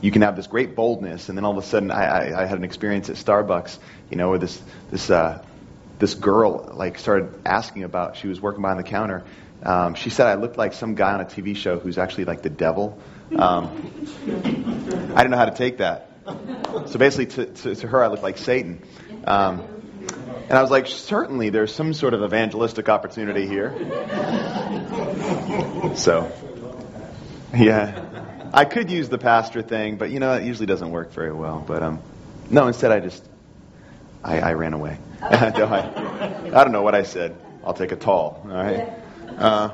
you can have this great boldness, and then all of a sudden, I, I, I had an experience at Starbucks, you know, where this this uh, this girl like started asking about. She was working behind the counter. Um, she said I looked like some guy on a TV show who's actually like the devil. Um, I didn't know how to take that. So basically, to, to, to her, I looked like Satan. Um, and I was like, certainly there's some sort of evangelistic opportunity here. So, yeah. I could use the pastor thing, but you know, it usually doesn't work very well. But um, no, instead I just, I, I ran away. No, I, I don't know what I said. I'll take a tall, all right? Uh,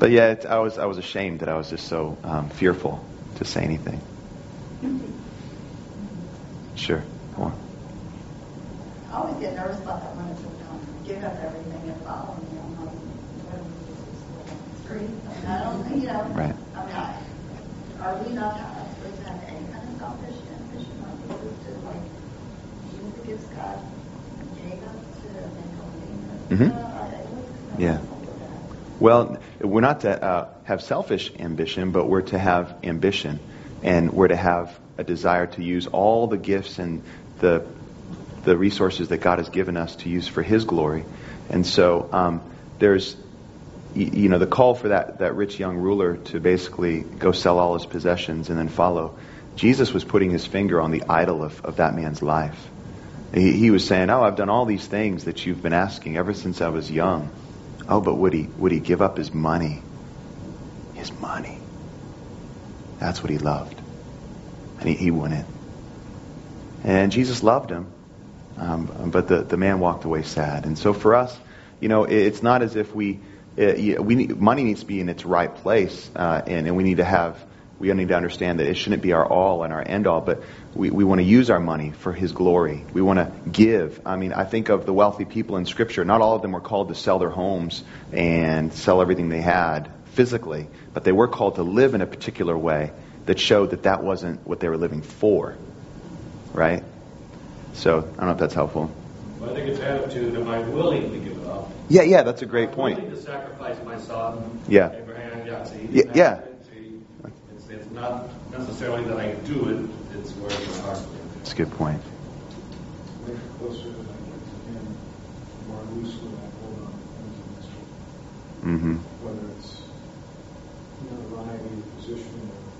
but yeah, it, I was I was ashamed that I was just so um, fearful to say anything. Sure. come on. I always get nervous about that when it's um, give up everything and follow me. I'm like, what am Street? I mean, I don't, you know. Right. I mean, I, are we not supposed to have any kind of selfish ambition? Are we supposed to like use the gifts God us to make a living? I- what's the Yeah. gospel with that? Well, we're not to uh, have selfish ambition, but we're to have ambition, and we're to have a desire to use all the gifts and the the resources that God has given us to use for His glory. And so um, there's, you know, the call for that that rich young ruler to basically go sell all his possessions and then follow. Jesus was putting his finger on the idol of, of that man's life. He, he was saying, "Oh, I've done all these things that you've been asking ever since I was young." Oh, but would he would he give up his money? His money. That's what he loved. And he, he wouldn't. And Jesus loved him. Um, but the, the man walked away sad. And so for us, you know, it, it's not as if we, it, we need, money needs to be in its right place, uh, and, and we need to have, we need to understand that it shouldn't be our all and our end all, but we, we want to use our money for His glory. We want to give. I mean, I think of the wealthy people in Scripture. Not all of them were called to sell their homes and sell everything they had physically, but they were called to live in a particular way that showed that that wasn't what they were living for. Right? So, I don't know if that's helpful. I think it's attitude, am I willing to give up? Yeah, yeah, that's a great I'm point. To sacrifice my son. Yeah. Abraham, Yahtzee. Yeah, yeah. not necessarily that I do it, it's where the heart is. That's a good point. Make it closer than I get to him, more loosely I hold on to things in this world. Mm-hmm. Whether it's notoriety, position, or,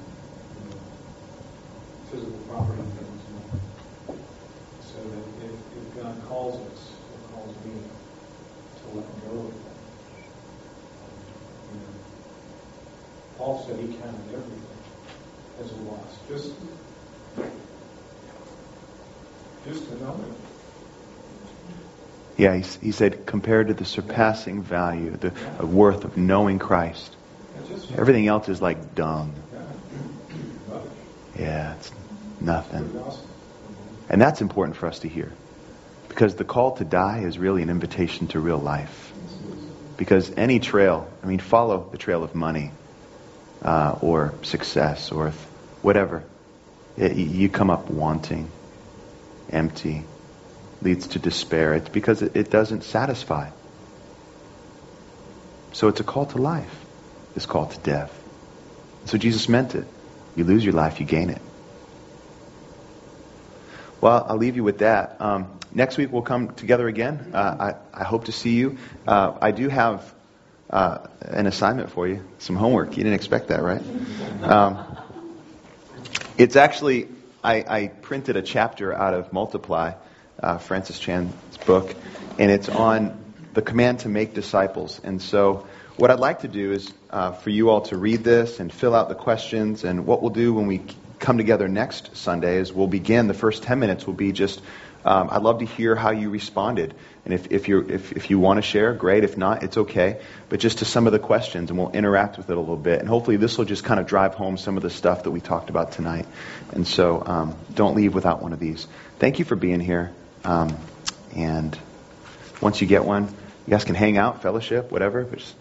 you know, physical property things, you know. So that if, if God calls us, or calls me to let go of that. you know. Said he counted everything as a loss, just, just to know. Yeah, he, he said, compared to the surpassing value, the uh, worth of knowing Christ, just- everything else is like dung. Yeah. Yeah, it's nothing. And that's important for us to hear. Because the call to die is really an invitation to real life. Because any trail, I mean, follow the trail of money uh, or success or whatever. It, you come up wanting, empty, leads to despair. It's because it, it doesn't satisfy. So it's a call to life, this call to death. So Jesus meant it. You lose your life, you gain it. Well, I'll leave you with that. Um, next week we'll come together again. Uh, I, I hope to see you. Uh, I do have uh, an assignment for you, some homework. You didn't expect that, right? Um, it's actually, I, I printed a chapter out of Multiply, uh, Francis Chan's book, and it's on the command to make disciples. And so, what I'd like to do is uh, for you all to read this and fill out the questions. And what we'll do when we come together next Sunday is we'll begin. The first 10 minutes will be just, um, I'd love to hear how you responded. And if, if, you're, if, if you want to share, great. If not, it's okay. But just to some of the questions, and we'll interact with it a little bit. And hopefully, this will just kind of drive home some of the stuff that we talked about tonight. And so, um, don't leave without one of these. Thank you for being here. Um, and once you get one, you guys can hang out, fellowship, whatever. Just